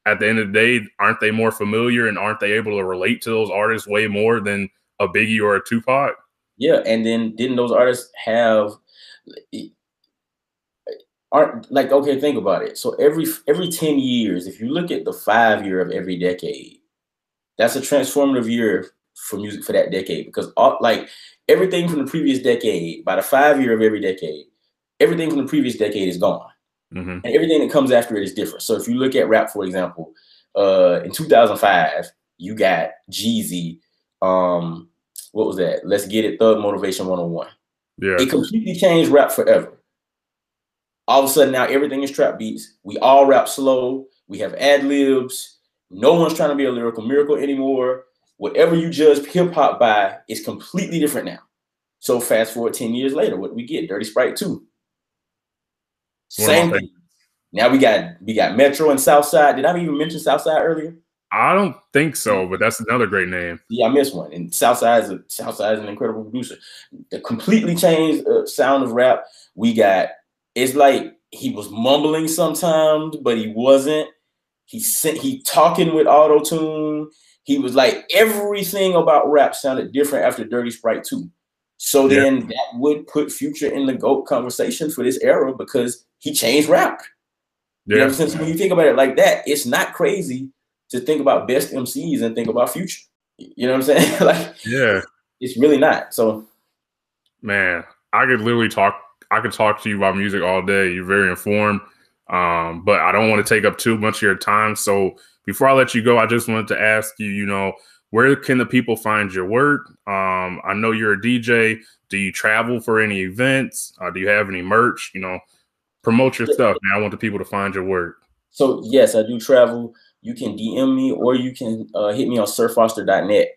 at the end of the day, aren't they more familiar and aren't they able to relate to those artists way more than a Biggie or a Tupac? Yeah, and then didn't those artists have aren't like okay? Think about it. So every every ten years, if you look at the five year of every decade, that's a transformative year for music for that decade because all, like everything from the previous decade, by the five year of every decade, everything from the previous decade is gone. Mm-hmm. And everything that comes after it is different. So if you look at rap, for example, uh, in 2005, you got Jeezy. Um, what was that? Let's get it, Thug Motivation 101. Yeah. It completely changed rap forever. All of a sudden now everything is trap beats. We all rap slow. We have ad libs. No one's trying to be a lyrical miracle anymore whatever you judge hip hop by is completely different now. So fast forward 10 years later, what we get? Dirty Sprite 2. Same thing. Now we got we got Metro and Southside. Did I even mention Southside earlier? I don't think so, but that's another great name. Yeah, I missed one. And Southside is a Southside is an incredible producer. The completely changed uh, sound of rap. We got it's like he was mumbling sometimes, but he wasn't. He sent he talking with auto tune he was like everything about rap sounded different after Dirty Sprite 2. So yeah. then that would put Future in the GOAT conversation for this era because he changed rap. Yeah. You know, since when you think about it like that, it's not crazy to think about best MCs and think about Future. You know what I'm saying? <laughs> like, yeah, it's really not. So, man, I could literally talk. I could talk to you about music all day. You're very informed, um, but I don't want to take up too much of your time. So, before I let you go, I just wanted to ask you, you know, where can the people find your work? Um, I know you're a DJ. Do you travel for any events? Uh, do you have any merch? You know, promote your stuff. I want the people to find your work. So yes, I do travel. You can DM me or you can uh, hit me on sirfoster.net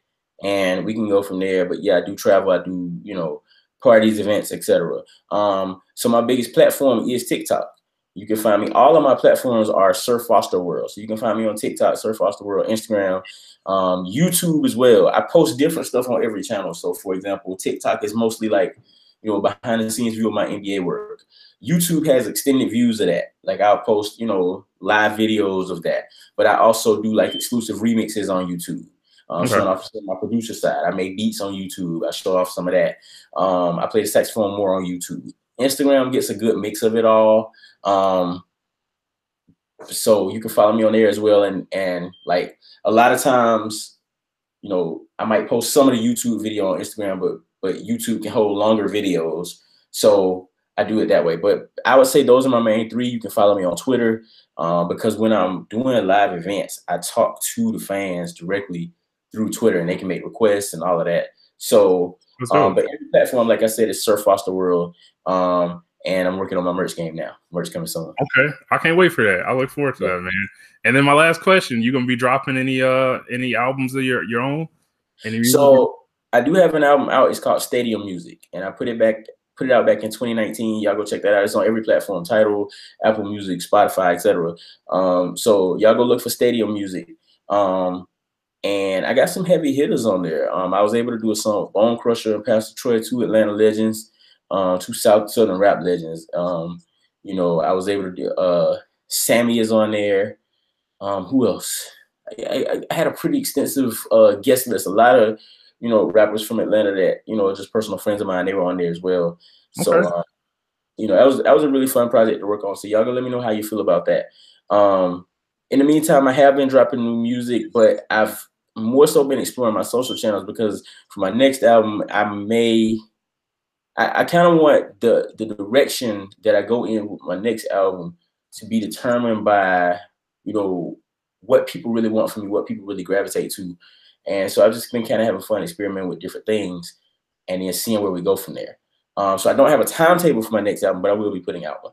and we can go from there. But yeah, I do travel. I do, you know, parties, events, etc. Um, so my biggest platform is TikTok. You can find me. All of my platforms are Sir Foster World. So you can find me on TikTok, Sir Foster World, Instagram, um, YouTube as well. I post different stuff on every channel. So for example, TikTok is mostly like, you know, behind the scenes view of my NBA work. YouTube has extended views of that. Like I'll post, you know, live videos of that. But I also do like exclusive remixes on YouTube. Um, okay. showing off my producer side. I make beats on YouTube. I show off some of that. Um, I play the saxophone more on YouTube. Instagram gets a good mix of it all. Um, so you can follow me on there as well. And and like a lot of times, you know, I might post some of the YouTube video on Instagram, but but YouTube can hold longer videos. So I do it that way. But I would say those are my main three. You can follow me on Twitter um, because when I'm doing live events, I talk to the fans directly through Twitter and they can make requests and all of that. So, um, but every platform, like I said, is Sir Foster World. Um, and I'm working on my merch game now. Merch coming soon. Okay, I can't wait for that. I look forward to yeah. that, man. And then my last question: You gonna be dropping any uh any albums of your your own? Any so I do have an album out. It's called Stadium Music, and I put it back put it out back in 2019. Y'all go check that out. It's on every platform: Tidal, Apple Music, Spotify, etc. Um, so y'all go look for Stadium Music. Um, and I got some heavy hitters on there. Um, I was able to do a song with Bone Crusher and Pastor Troy, two Atlanta legends uh, two South Southern rap legends. Um, you know, I was able to do. Uh, Sammy is on there. Um, who else? I, I, I, had a pretty extensive uh, guest list. A lot of you know rappers from Atlanta that you know just personal friends of mine. They were on there as well. So okay. uh, you know that was that was a really fun project to work on. So y'all gonna let me know how you feel about that. Um, in the meantime, I have been dropping new music, but I've more so been exploring my social channels because for my next album, I may I, I kind of want the the direction that I go in with my next album to be determined by you know what people really want from me, what people really gravitate to, and so I've just been kind of having fun experimenting with different things, and then seeing where we go from there. Um, so I don't have a timetable for my next album, but I will be putting out one.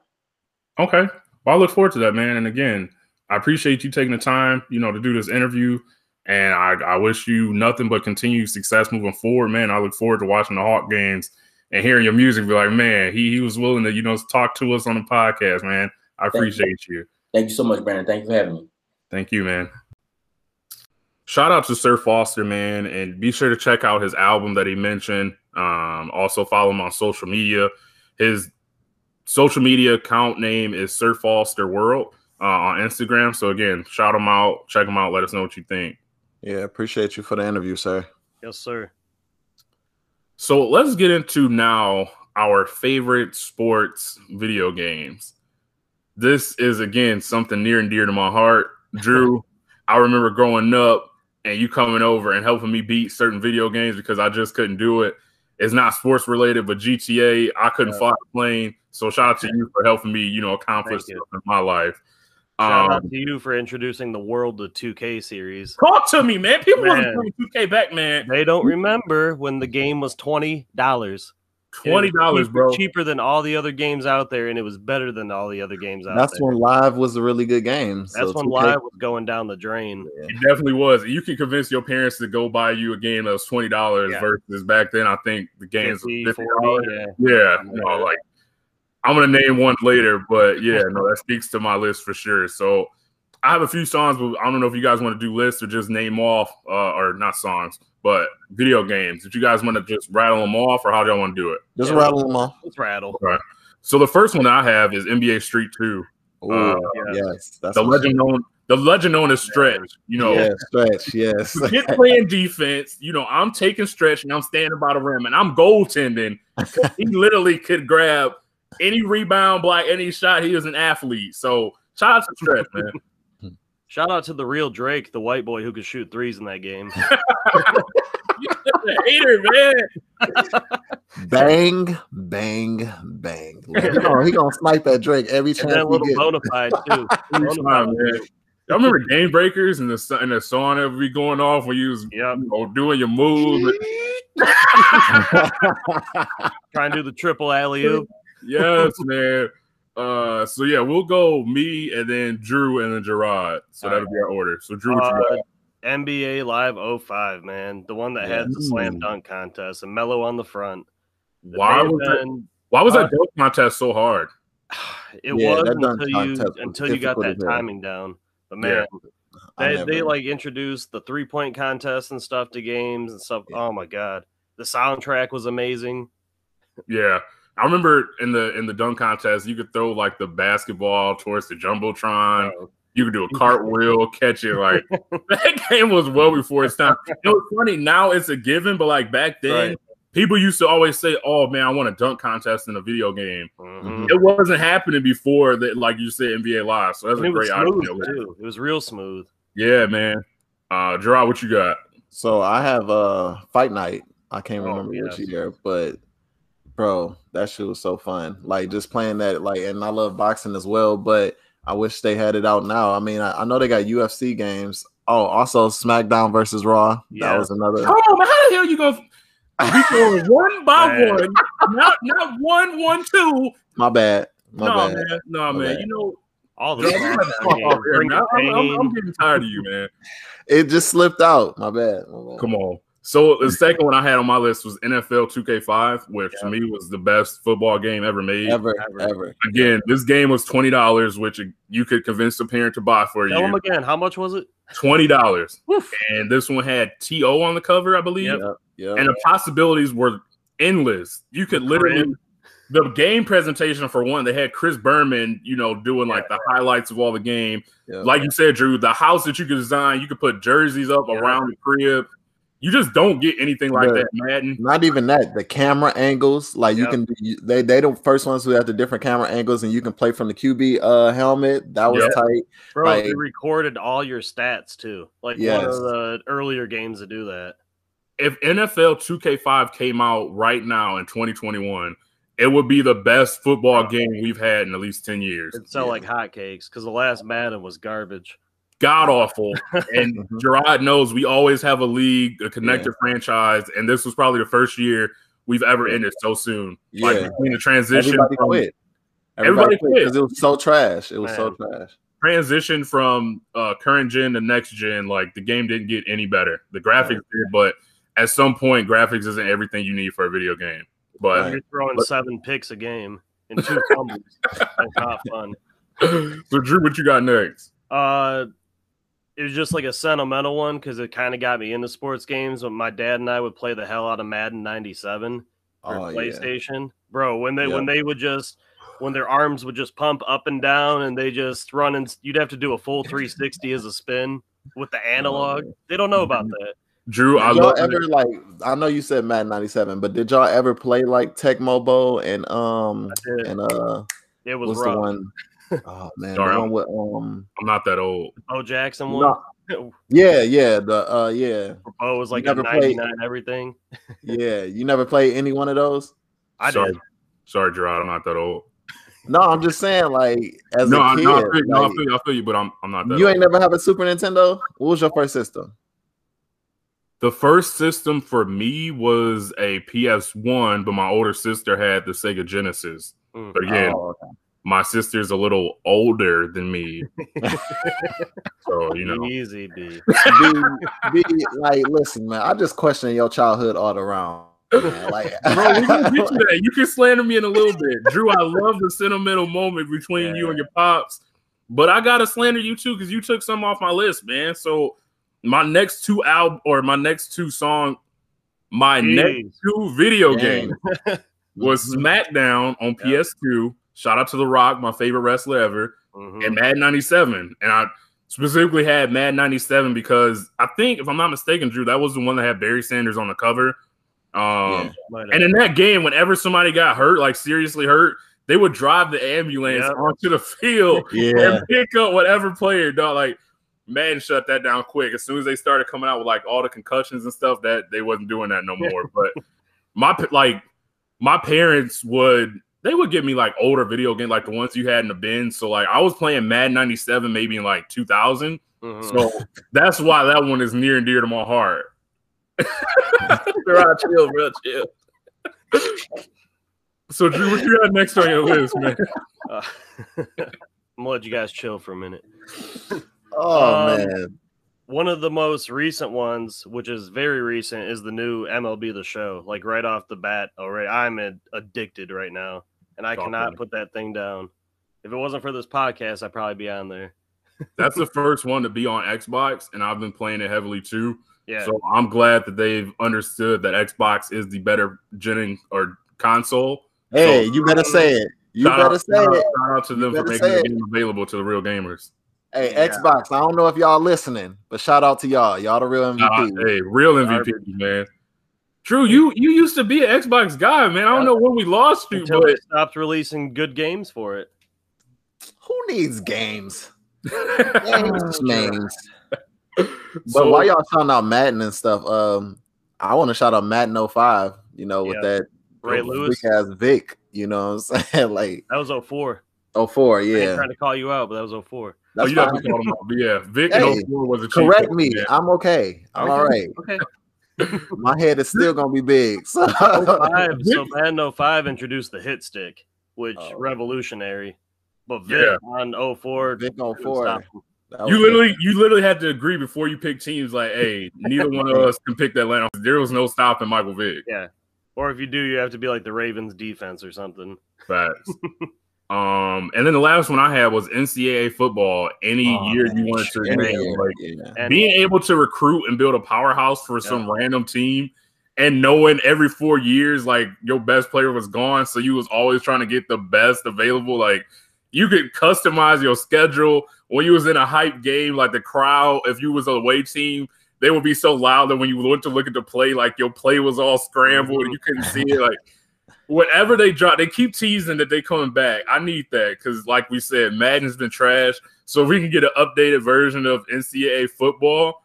Okay, well I look forward to that, man. And again, I appreciate you taking the time, you know, to do this interview. And I, I wish you nothing but continued success moving forward, man. I look forward to watching the Hawk games and hearing your music, be like, man, he, he was willing to, you know, talk to us on the podcast, man. I appreciate you. Thank you so much, Brandon. Thank you for having me. Thank you, man. Shout out to Sir Foster, man, and be sure to check out his album that he mentioned. Um, also follow him on social media. His social media account name is Sir Foster World uh, on Instagram. So again, shout him out, check him out, let us know what you think. Yeah, appreciate you for the interview, sir. Yes, sir. So let's get into now our favorite sports video games. This is again something near and dear to my heart. Drew, <laughs> I remember growing up and you coming over and helping me beat certain video games because I just couldn't do it. It's not sports related, but GTA, I couldn't yeah. fly a plane. So shout out to you for helping me, you know, accomplish stuff in my life. Shout um, out to you for introducing the world to 2K series. Talk to me, man. People want to bring 2K back, man. They don't remember when the game was twenty dollars. Twenty dollars, bro. Cheaper than all the other games out there, and it was better than all the other games out there. That's there. when live was a really good game. That's when 2K... live was going down the drain. Yeah. It definitely was. You can convince your parents to go buy you a game that was twenty dollars yeah. versus back then. I think the games 50, was 50 40, yeah, yeah. You know, like I'm gonna name one later, but yeah, no, that speaks to my list for sure. So I have a few songs, but I don't know if you guys want to do lists or just name off, uh, or not songs, but video games. If you guys want to just rattle them off, or how do y'all want to do it? Just yeah, rattle them off. Let's rattle. Right. So the first one I have is NBA Street Two. Ooh, uh, yes, the legend known the legend known as Stretch. You know, yeah, Stretch. Yes, get playing defense. You know, I'm taking Stretch and I'm standing by the rim and I'm goaltending. he literally could grab any rebound, block any shot. He is an athlete. So shout out to Stretch, man. <laughs> Shout out to the real Drake, the white boy who could shoot threes in that game. <laughs> hater, man. bang, bang, bang. You know, he gonna snipe at Drake every chance. And that little bona fide too. <laughs> Bonafide, man. Y'all remember Game Breakers and the and the song that would be going off when you was yep. you know, doing your moves. Trying to do the triple alley oop. Yes, man. Uh, so yeah, we'll go me and then Drew and then Gerard. So All that'll right. be our order. So Drew, uh, NBA Live 05, man, the one that yeah. had the slam dunk contest and Melo on the front. The why was that, why was uh, that dunk contest so hard? <sighs> It yeah, was until you until you got that timing down. But man, yeah. they, they like introduced the three point contest and stuff to games and stuff. Oh my god, the soundtrack was amazing. Yeah, I remember in the in the dunk contest, you could throw like the basketball towards the jumbotron. Oh. You could do a cartwheel, catch it. Like <laughs> that game was well before its time. <laughs> It was funny. Now it's a given, but like back then, right. people used to always say, "Oh man, I want a dunk contest in a video game." Mm-hmm. It wasn't happening before that, like you said, NBA Live. So that's and a great idea. Too. It was real smooth. Yeah, man. Uh, Gerard, what you got? So I have uh Fight Night. I can't oh, remember yes. which year, but bro, that shit was so fun. Like just playing that, like, and I love boxing as well, but I wish they had it out now. I mean, I, I know they got UFC games. Oh, also SmackDown versus Raw. Yeah. That was another. Oh man, how the hell you <laughs> go? We one by man. one, not not one, one, two. My bad. My no bad. man, no My man. Bad. You know all the. I'm, I'm, I'm getting tired of you, man. It just slipped out. My bad. My bad. Come on. So the second one I had on my list was NFL 2K5, which yeah. to me was the best football game ever made. Ever, ever. ever. Again, this game was twenty dollars, which you could convince a parent to buy for Tell you. them again, how much was it? Twenty dollars. And this one had To on the cover, I believe. Yep. Yep. And the possibilities were endless. You could literally the game presentation for one, they had Chris Berman, you know, doing like the highlights of all the game. Like you said, Drew, the house that you could design, you could put jerseys up around the crib. You just don't get anything like that, Madden. Not even that. The camera angles, like yep. you can, they they the first ones who have the different camera angles, and you can play from the QB uh helmet. That was yep. tight. Bro, like, they recorded all your stats too. Like yes. one of the earlier games to do that. If NFL 2K5 came out right now in 2021, it would be the best football game we've had in at least 10 years. It'd sell yeah. like hotcakes because the last Madden was garbage god awful. And mm-hmm. <laughs> Gerard knows we always have a league, a connector yeah. franchise, and this was probably the first year we've ever ended so soon. Yeah, like between the transition, everybody from, quit. Everybody, everybody quit because it was so trash. It was Man. so trash. Transition from uh, current gen to next gen, like the game didn't get any better. The graphics right. did, but at some point, graphics isn't everything you need for a video game. But right. you're throwing but, seven picks a game and two fumbles. <laughs> That's not fun. So Drew, what you got next? Uh it was just like a sentimental one because it kind of got me into sports games. When my dad and I would play the hell out of Madden '97, or oh, PlayStation, yeah. bro. When they yep. when they would just when their arms would just pump up and down and they just run and you'd have to do a full 360 as a spin with the analog. They don't know about that. Drew, did I y'all ever it. like I know you said Madden 97, but did y'all ever play like Tecmo Bowl and um and uh it was rough. the one oh man, Sorry, the one with um I'm not that old. Bo Jackson one. No, <laughs> yeah, yeah, the uh yeah. Bo was like a 99 played, everything. <laughs> yeah, you never played any one of those? I Sorry. did. Sorry, Gerard, I'm not that old. No, I'm just saying, like, as no, a kid, no, I feel, like, no, I feel, you, I feel you, but I'm, I'm not. you old. ain't never have a Super Nintendo. What was your first system? The first system for me was a PS1, but my older sister had the Sega Genesis. Mm. But again, oh, okay. My sister's a little older than me, <laughs> so you know, easy B. B, B. Like, listen, man, I just question your childhood all around. Like, <laughs> Bro, we can get you <laughs> that. You can slander me in a little bit, Drew. I love the sentimental moment between yeah. you and your pops, but I gotta slander you too because you took some off my list, man. So my next two album or my next two song, my Jeez. next two video game was SmackDown on yep. PS2. Shout out to The Rock, my favorite wrestler ever, mm-hmm. and Mad 97. And I specifically had Mad 97 because I think, if I'm not mistaken, Drew, that was the one that had Barry Sanders on the cover. Um, yeah, and in that game, whenever somebody got hurt, like seriously hurt, they would drive the ambulance onto the field <laughs> yeah. and pick up whatever player. Dog, like man, shut that down quick. As soon as they started coming out with like all the concussions and stuff, that they wasn't doing that no more. but my like my parents would they would give me like older video games like the ones you had in the bin. So like I was playing Mad 97 maybe in like 2000. Mm-hmm. So that's why that one is near and dear to my heart. <laughs> bro, chill, bro, chill. So Drew, what you got next on your list, man? <laughs> Uh, I'm gonna let you guys chill for a minute. Oh um, man. One of the most recent ones, which is very recent, is the new MLB The Show. Like right off the bat, already, I'm addicted right now, and I cannot put that thing down. If it wasn't for this podcast, I'd probably be on there. <laughs> That's the first one to be on Xbox, and I've been playing it heavily too. Yeah. So I'm glad that they've understood that Xbox is the better genning or console. Hey, so, you better say it. You better out, say it. Shout out to them for making the game available to the real gamers. Hey, yeah. Xbox. I don't know if y'all listening, but shout out to y'all. Y'all the real MVP. hey, real MVP, man. Drew, you you used to be an Xbox guy, man. I don't know when we lost you, Until but they stopped releasing good games for it. Who needs games? <laughs> games, names. <laughs> But so, while y'all shouting out Madden and stuff, um, I want to shout out Madden 05, you know, with yeah. that Ray Lewis as Vick, you know what I'm <laughs> saying? like that was 04. 04, yeah. trying to call you out, but that was 04. That's oh, you have to call him out. But yeah, Vick hey, 04 was a correct me. Man. I'm okay. I'm okay. all right. Okay. My head is still gonna be big. So, <laughs> 05, <laughs> so Madden 05 introduced the hit stick, which oh. revolutionary. But Vick yeah. on 04, Vick 04. You literally, you literally had to agree before you pick teams. Like, hey, neither one of <laughs> us can pick that line. There was no stopping Michael Vick. Yeah, or if you do, you have to be like the Ravens defense or something. Facts. Um, and then the last one I had was NCAA football. Any oh, year you wanted to, name, like yeah. being able to recruit and build a powerhouse for yeah. some random team, and knowing every four years, like your best player was gone, so you was always trying to get the best available. Like you could customize your schedule when you was in a hype game, like the crowd, if you was a away team, they would be so loud that when you went to look at the play, like your play was all scrambled and you couldn't see it. Like whatever they drop, they keep teasing that they coming back. I need that because, like we said, Madden's been trash. So if we can get an updated version of NCAA football,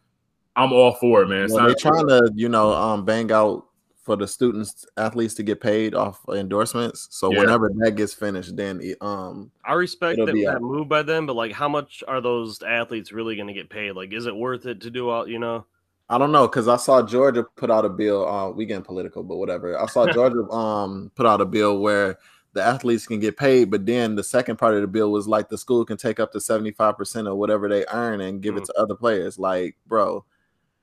I'm all for it, man. Well, they're trying to, you know, um, bang out for the students athletes to get paid off endorsements. So yeah. whenever that gets finished, then um I respect that, that move by them, but like how much are those athletes really going to get paid? Like, is it worth it to do all you know? I don't know because I saw Georgia put out a bill. Uh, we getting political, but whatever. I saw <laughs> Georgia um put out a bill where the athletes can get paid, but then the second part of the bill was like the school can take up to seventy five percent of whatever they earn and give mm. it to other players. Like, bro,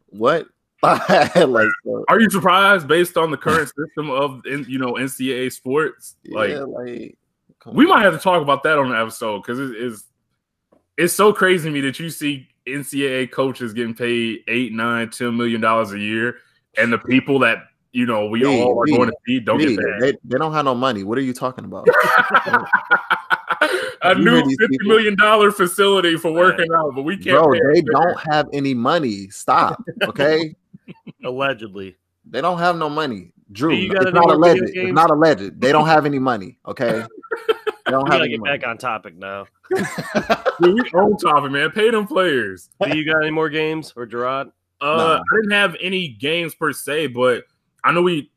what? <laughs> like, are you surprised based on the current system of you know NCAA sports? Like, yeah, like we might have to talk about that on the episode because it is it's so crazy to me that you see NCAA coaches getting paid eight, nine, ten million dollars a year, and the people that you know we me, all are me, going to see. Don't me. get mad. They, they don't have no money. What are you talking about? <laughs> <laughs> a new fifty million dollar facility for working out, but we can't. Bro, they don't have any money. Stop. Okay. <laughs> Allegedly, they don't have no money. Drew, it's not alleged. It's not alleged. They don't have any money. Okay. They don't have any get money. back on topic now. Dude, we on topic, man. Pay them players. Do you got any more games or Gerard? Uh, nah. I didn't have any games per se, but I know we.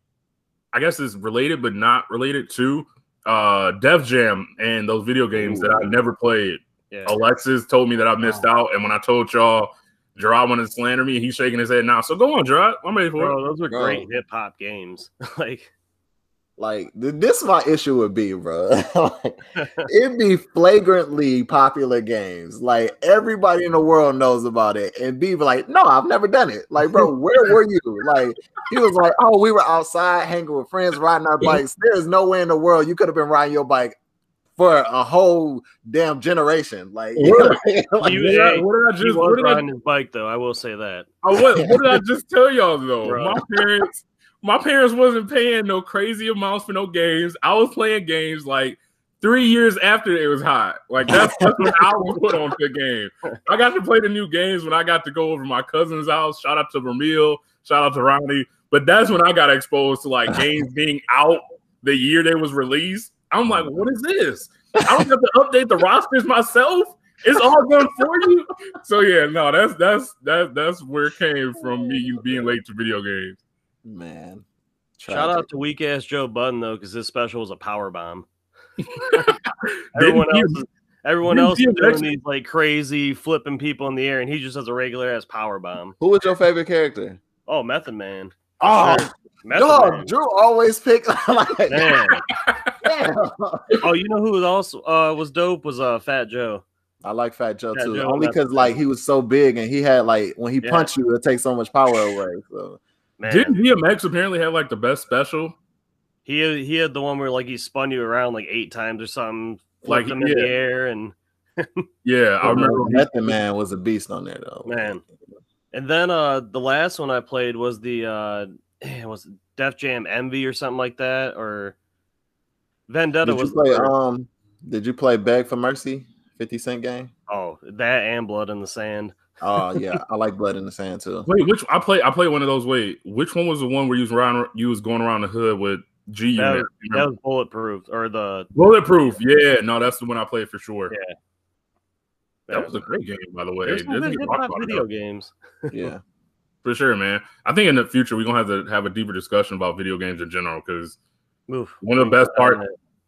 I guess it's related, but not related to uh Def Jam and those video games Ooh. that I never played. Yeah. Alexis told me that I missed out, and when I told y'all Gerard wanted to slander me, he's shaking his head now. So go on, Gerard. I'm ready for Bro, it. Those were great hip hop games. <laughs> like like this, is my issue would be, bro. <laughs> like, it'd be flagrantly popular games. Like everybody in the world knows about it, and be like, "No, I've never done it." Like, bro, where were you? Like, he was like, "Oh, we were outside hanging with friends, riding our bikes." There's no way in the world you could have been riding your bike for a whole damn generation. Like, what, <laughs> like, you, what did I just? What did riding I, his bike though? I will say that. Oh, what, what did I just tell y'all though? <laughs> Bro. My parents my parents wasn't paying no crazy amounts for no games. I was playing games like three years after it was hot. Like that's, <laughs> that's when I was put on the game. I got to play the new games when I got to go over my cousin's house. Shout out to Ramil. Shout out to Ronnie. But that's when I got exposed to like games being out the year they was released. I'm like, what is this? I don't have to update the rosters myself. It's all done for you. So yeah, no, that's that's that's that's where it came from me being late to video games. Man. Shout out to weak ass Joe Budden though, because this special was a power bomb. <laughs> everyone else is everyone else is doing these like crazy flipping people in the air, and he just has a regular ass power bomb. Who was your favorite character? Oh, Method Man. Oh, sure. Dog, Drew always pick <laughs> like Man. <laughs> oh, you know who was also uh was dope was uh Fat Joe. I like Fat Joe Fat too, Joe only because like he was so big and he had like when he yeah. punched you, it takes so much power away. So Man. Didn't DMX apparently have like the best special? He had, he had the one where like he spun you around like eight times or something, like them yeah. in the air, and <laughs> yeah, I remember Method Man was a beast on there though. Man, and then uh the last one I played was the uh <clears throat> was Def Jam Envy or something like that, or Vendetta did was. play, um, did you play Beg for Mercy? Fifty Cent game. Oh, that and Blood in the Sand. Oh yeah, I like Blood in the Sand too. Wait, which I play? I play one of those. Wait, which one was the one where you was around? You was going around the hood with G Unit. That, that, was bulletproof or the bulletproof. Yeah, no, that's the one I played for sure. Yeah, that, that was a great game, by the way. There's some good video games. yeah, <laughs> for sure, man. I think in the future we're gonna have to have a deeper discussion about video games in general because one of the best parts.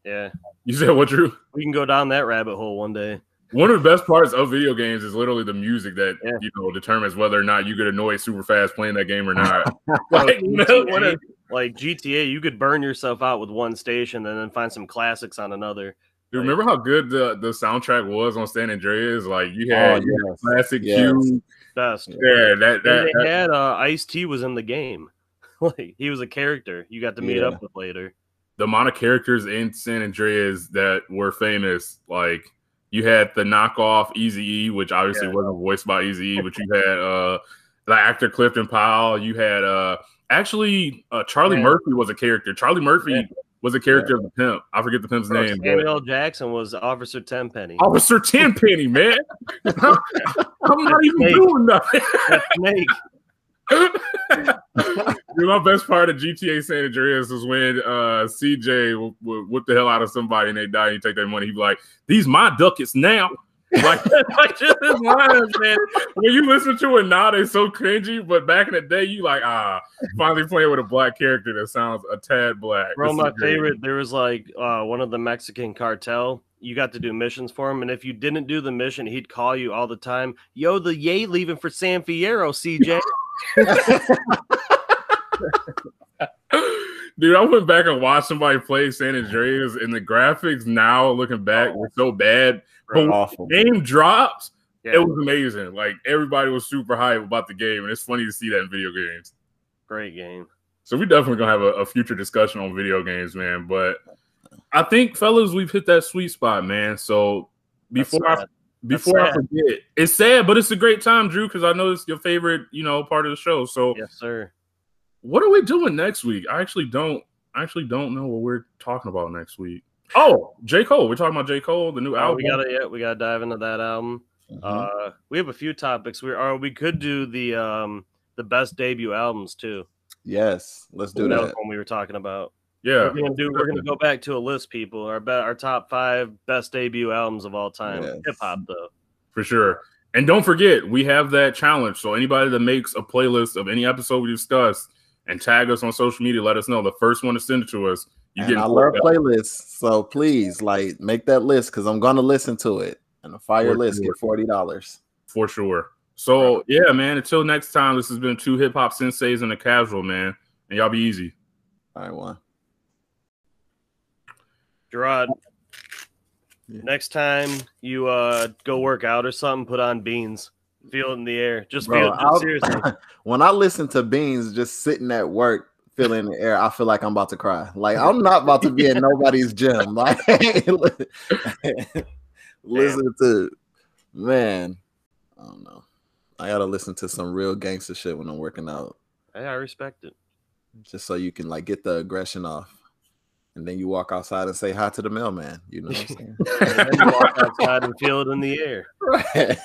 Yeah, you said what, Drew? We can go down that rabbit hole one day one of the best parts of video games is literally the music that yeah. you know determines whether or not you get annoyed super fast playing that game or <laughs> not. like, GTA, like, GTA, you could burn yourself out with one station and then find some classics on another. Do you like, remember how good the, the soundtrack was on San Andreas? Like you had oh, yes. classic yes. Q. Best. Yeah, that that, they had uh, Ice T was in the game. <laughs> like he was a character you got to meet yeah. up with later. The amount of characters in San Andreas that were famous, like you had the knockoff Easy E, which obviously yeah. wasn't voiced by Easy E, but you had uh the actor Clifton Powell. You had uh actually uh, Charlie Murphy was a character. Charlie Murphy yeah. was a character yeah. of the pimp. I forget the pimp's name. Samuel Jackson was Officer Tenpenny. Officer Tenpenny, man. <laughs> <laughs> I'm not even doing nothing. Snake. My best part of GTA San Andreas is when uh, CJ will, will whip the hell out of somebody and they die and you take their money. He'd be like, "These my ducats now." like, <laughs> like just his lines, man. When you listen to it now, they're so cringy. But back in the day, you like ah, finally playing with a black character that sounds a tad black. Bro, my favorite. There was like uh, one of the Mexican cartel. You got to do missions for him, and if you didn't do the mission, he'd call you all the time. Yo, the yay leaving for San Fierro, CJ. <laughs> <laughs> Dude, I went back and watched somebody play San Andreas, and the graphics now looking back oh. were so bad. But awful. game drops, yeah. it was amazing. Like everybody was super hype about the game, and it's funny to see that in video games. Great game. So we definitely gonna have a, a future discussion on video games, man. But I think, fellas, we've hit that sweet spot, man. So before I before I forget, it's sad, but it's a great time, Drew, because I know it's your favorite, you know, part of the show. So yes, sir. what are we doing next week? I actually don't. I actually don't know what we're talking about next week. Oh, J Cole. We're talking about J Cole, the new oh, album. We gotta yeah, we gotta dive into that album. Mm-hmm. Uh, we have a few topics. We are we could do the um the best debut albums too. Yes, let's do that. When we were talking about. Yeah, we're gonna do. We're gonna go back to a list, people. Our be, our top five best debut albums of all time. Yes. Hip hop, though, for sure. And don't forget, we have that challenge. So anybody that makes a playlist of any episode we discuss and tag us on social media, let us know. The first one to send it to us, you get. I love playlists, so please like make that list because I'm gonna listen to it. And a fire for list, sure. get forty dollars for sure. So yeah, man. Until next time, this has been two hip hop senseis and a casual man, and y'all be easy. All right, one. Gerard, yeah. next time you uh go work out or something, put on beans. Feel it in the air. Just Bro, feel it. Seriously. <laughs> when I listen to beans just sitting at work, feeling the air, I feel like I'm about to cry. Like I'm not about to be in nobody's gym. <laughs> Like <laughs> listen to man. I don't know. I gotta listen to some real gangster shit when I'm working out. Hey, I respect it. Just so you can like get the aggression off. And then you walk outside and say hi to the mailman. You know what I'm saying? <laughs> and then you walk outside and feel it in the air. <laughs> Right.